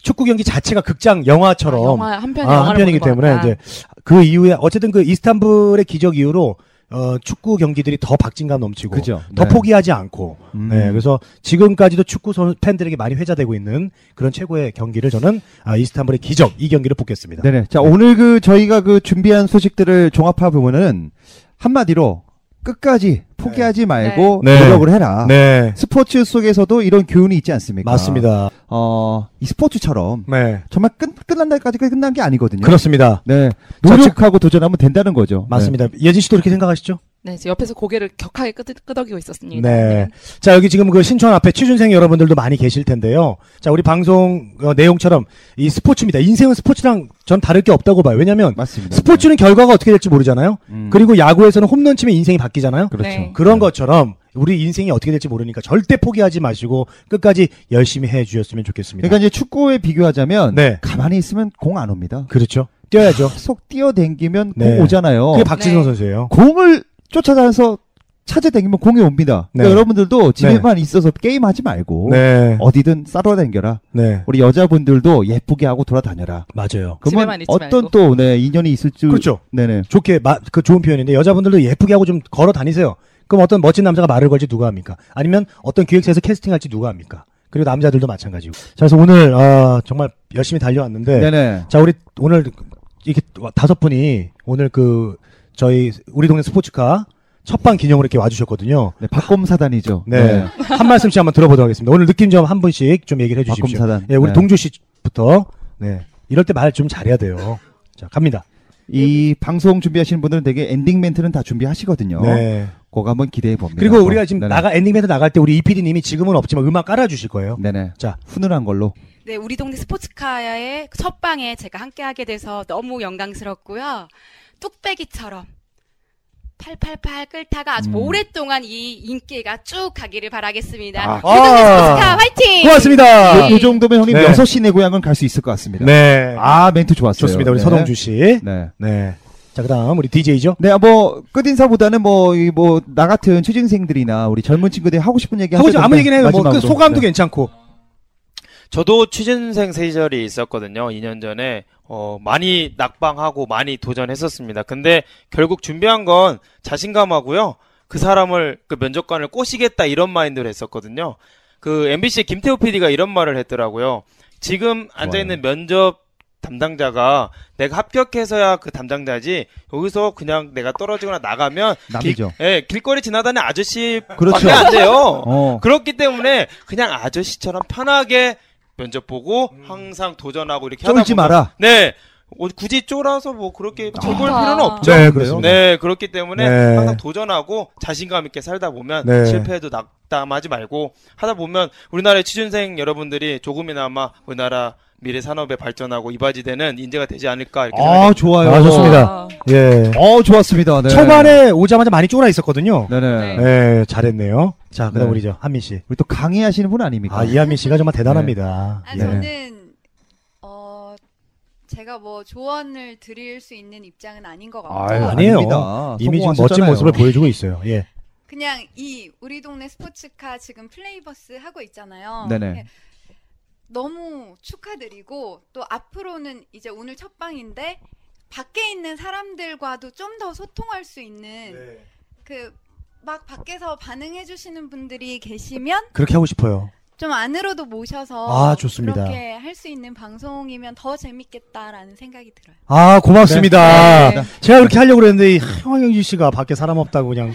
축구 경기 자체가 극장 영화처럼 아, 영화 한 편의 아, 한 편이기 때문에. 이제 그 이후에 어쨌든 그 이스탄불의 기적 이후로 어, 축구 경기들이 더 박진감 넘치고 그죠. 더 네. 포기하지 않고 음. 네, 그래서 지금까지도 축구 선 팬들에게 많이 회자되고 있는 그런 최고의 경기를 저는 아, 이스탄불의 기적 이 경기를 뽑겠습니다. 네네. 자, 오늘 그 저희가 그 준비한 소식들을 종합해 보면은 한마디로 끝까지 포기하지 말고 네. 노력을 해라. 네, 스포츠 속에서도 이런 교훈이 있지 않습니까? 맞습니다. 어, 이 스포츠처럼 네, 정말 끝, 끝난 날까지 끝난 게 아니거든요. 그렇습니다. 네. 자, 노력하고 도전하면 된다는 거죠. 맞습니다. 예진 씨도 그렇게 생각하시죠? 네, 이제 옆에서 고개를 격하게 끄덕, 끄덕이고 있었습니다. 네. 자, 여기 지금 그 신촌 앞에 취준생 여러분들도 많이 계실 텐데요. 자, 우리 방송 어, 내용처럼 이 스포츠입니다. 인생은 스포츠랑 전 다를 게 없다고 봐요. 왜냐면 맞습니다. 스포츠는 결과가 어떻게 될지 모르잖아요. 음. 그리고 야구에서는 홈런 치면 인생이 바뀌잖아요. 그렇죠. 네. 그런 것처럼 우리 인생이 어떻게 될지 모르니까 절대 포기하지 마시고 끝까지 열심히 해 주셨으면 좋겠습니다. 그러니까 이제 축구에 비교하자면 네. 가만히 있으면 공 안 옵니다. 그렇죠. 뛰어야죠. 계속 뛰어댕기면 네. 공 오잖아요. 그게 박지성 네. 선수예요. 공을 쫓아다녀서 찾아다니면 공이 옵니다. 네. 그러니까 여러분들도 집에만 있어서 게임하지 말고 네. 어디든 싸러다녀라. 네. 우리 여자분들도 예쁘게 하고 돌아다녀라. 맞아요. 그러면 집에만 있지 어떤. 또 네, 인연이 있을 줄 그렇죠. 네네. 좋게 마, 그 좋은 표현인데 여자분들도 예쁘게 하고 좀 걸어 다니세요. 그럼 어떤 멋진 남자가 말을 걸지 누가 합니까? 아니면 어떤 기획사에서 캐스팅할지 누가 합니까? 그리고 남자들도 마찬가지고. 자, 그래서 오늘 아, 정말 열심히 달려왔는데 네네. 자, 우리 오늘 이렇게 다섯 분이 오늘 그 저희 우리 동네 스포츠카 첫방 기념으로 이렇게 와주셨거든요. 네, 박검사단이죠. 네. 한 말씀씩 한번 들어보도록 하겠습니다. 오늘 느낌 좀 한 분씩 좀 얘기를 해주십시오. 박검사단. 예, 우리 네. 동주 씨부터. 네. 이럴 때 말 좀 잘해야 돼요. 자, 갑니다. 이 방송 준비하시는 분들은 되게 엔딩 멘트는 다 준비하시거든요. 네. 그거 한번 기대해 봅니다. 그리고 우리가 지금 네네. 나가 엔딩 멘트 나갈 때 우리 이PD님이 지금은 없지만 음악 깔아주실 거예요. 네네. 자. 훈훈한 걸로. 네, 우리 동네 스포츠카의 첫 방에 제가 함께하게 돼서 너무 영광스럽고요. 뚝배기처럼 팔팔팔 끓다가 아주 음. 오랫동안 이 인기가 쭉 가기를 바라겠습니다. 아. 동네 스포츠카 화이팅! 고맙습니다. 요, 요 정도면 형님 네. 여섯 시내 고향은 갈 수 있을 것 같습니다. 네. 아 멘트 좋았어요. 좋습니다. 우리 네. 서동주 씨. 네. 네. 자, 그 다음 우리 DJ죠. 네, 뭐 끝인사보다는 뭐 이 뭐 나 같은 취준생들이나 우리 젊은 친구들이 하고 싶은 얘기 하고 싶 아무 얘기나 해요. 뭐, 그. 소감도 네. 괜찮고. 저도 취준생 시절이 있었거든요. 2년 전에 어, 많이 낙방하고 많이 도전했었습니다. 근데 결국 준비한 건 자신감하고요. 그 사람을 그 면접관을 꼬시겠다 이런 마인드를 했었거든요. 그 MBC의 김태호 PD가 이런 말을 했더라고요. 지금 앉아 있는 면접 담당자가 내가 합격해서야 그 담당자지 여기서 그냥 내가 떨어지거나 나가면 남이죠. 길, 예, 길거리 지나다니는 아저씨 그렇죠. 안 돼요. 어. 그렇기 때문에 그냥 아저씨처럼 편하게 면접 보고 항상 도전하고 이렇게 하다 쫄지 보면 마라. 네. 어, 굳이 쫄아서 뭐 그렇게 쫄볼 좋다. 필요는 없죠. 네, 그렇습니다. 네, 그렇기 때문에 네. 항상 도전하고 자신감 있게 살다 보면 네. 실패해도 낙담하지 말고 하다 보면 우리나라의 취준생 여러분들이 조금이나마 우리나라 미래 산업에 발전하고 이바지되는 인재가 되지 않을까 이렇게 아 생각합니다. 좋아요. 아, 좋습니다. 아, 예. 어 좋았습니다. 네. 초반에 오자마자 많이 쫄아 있었거든요. 네네. 네. 네, 잘했네요. 자, 그다음 네. 우리 저 한민 씨. 우리 또 강의하시는 분 아닙니까? 아, 이한민 씨가 정말 대단합니다. 아, 예. 저는 어 제가 뭐 조언을 드릴 수 있는 입장은 아닌 것 같고 아유, 아니에요. 아닙니다. 이미 지금 멋진 성공하셨잖아요. 모습을 보여주고 있어요. 예. 그냥 이 우리 동네 스포츠카 지금 플레이버스 하고 있잖아요. 네네. 너무 축하드리고 또 앞으로는 이제 오늘 첫 방인데 밖에 있는 사람들과도 좀 더 소통할 수 있는 그 막 밖에서 반응해 주시는 분들이 계시면 그렇게 하고 싶어요. 좀 안으로도 모셔서 아, 좋습니다. 그렇게 할 수 있는 방송이면 더 재밌겠다라는 생각이 들어요. 아, 고맙습니다. 네. 제가 그렇게 하려고 그랬는데, 이 황영진 씨가 밖에 사람 없다고 그냥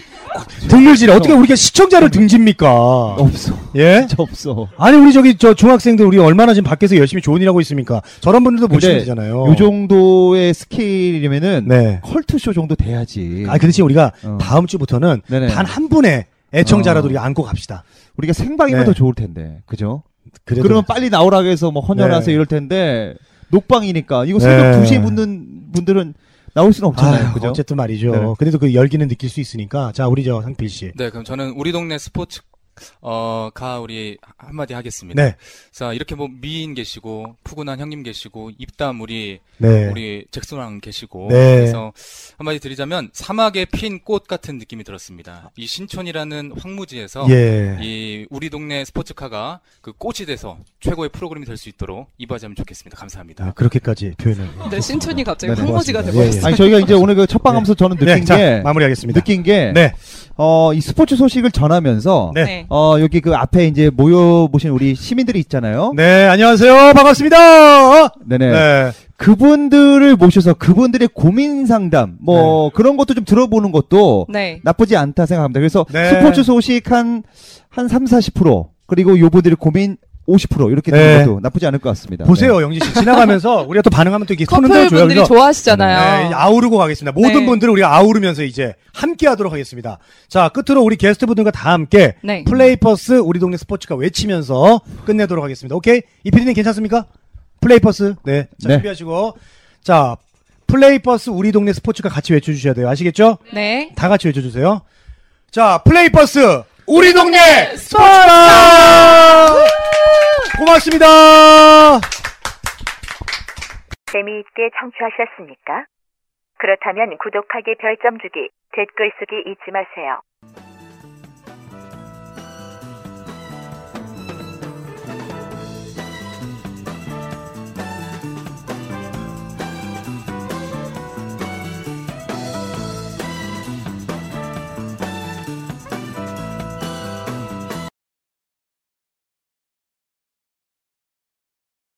등을지래. 어떻게 우리가 시청자를 등집니까? 없어. 예? 진짜 없어. 아니, 우리 저기 저 중학생들 우리 얼마나 지금 밖에서 열심히 좋은 일 하고 있습니까? 저런 분들도 모시면 되잖아요. 요 정도의 스케일이면은 네. 컬투쇼 정도 돼야지. 아, 그 대신 우리가 어. 다음 주부터는 네네. 단 한 분의 애청자라도 어. 우리가 안고 갑시다. 우리가 생방이면 네. 더 좋을 텐데. 그죠? 그래도 그러면 빨리 나오라고 해서 뭐 헌혈하세요 네. 이럴 텐데 녹방이니까 이거 새벽 네. 2시에 묻는 분들은 나올 수는 없잖아요. 아유, 그죠? 어쨌든 말이죠. 네. 그래도 그 열기는 느낄 수 있으니까. 자, 우리 저 상필 씨. 네, 그럼 저는 우리 동네 스포츠 어 가 우리 한마디 하겠습니다. 네. 자 이렇게 뭐 미인 계시고 푸근한 형님 계시고 입담 우리 네. 우리 잭슨왕 계시고 네. 그래서 한마디 드리자면 사막에 핀 꽃 같은 느낌이 들었습니다. 이 신촌이라는 황무지에서 예. 이 우리 동네 스포츠카가 그 꽃이 돼서 최고의 프로그램이 될 수 있도록 이바지하면 좋겠습니다. 감사합니다. 아, 그렇게까지 표현을. 네, 신촌이 갑자기 네네, 황무지가 고맙습니다. 예. 예. 아니 저희가 이제 오늘 그 첫방 하면서 저는 느낀 네, 자, 게 마무리하겠습니다. 느낀 게 네. 어, 이 스포츠 소식을 전하면서 네. 네. 어, 여기 그 앞에 이제 모여 보신 우리 시민들이 있잖아요. 네, 안녕하세요. 반갑습니다. 네네. 네. 그분들을 모셔서 그분들의 고민 상담 뭐 그런 것도 좀 들어보는 것도 네. 나쁘지 않다 생각합니다. 그래서 네. 스포츠 소식 한, 한 3, 40% 그리고 요분들의 고민 50% 이렇게 네. 되는 것도 나쁘지 않을 것 같습니다. 보세요, 영지 씨. 지나가면서 우리가 또 반응하면 또 이렇게 손 흔들어줘요. 커플분들이 그래서 좋아하시잖아요. 네, 아우르고 가겠습니다. 모든 네. 분들을 우리가 아우르면서 이제 함께 하도록 하겠습니다. 자, 끝으로 우리 게스트 분들과 다 함께 네. 플레이퍼스 우리 동네 스포츠카 외치면서 끝내도록 하겠습니다. 오케이? 이 PD님 괜찮습니까? 플레이퍼스. 네. 자, 네. 준비하시고. 자, 플레이퍼스 우리 동네 스포츠카 같이 외쳐주셔야 돼요. 아시겠죠? 네. 다 같이 외쳐주세요. 자, 플레이버스 우리 동네 스포츠카 고맙습니다. 재미있게 청취하셨습니까? 그렇다면 구독하기, 별점 주기, 댓글 쓰기 잊지 마세요.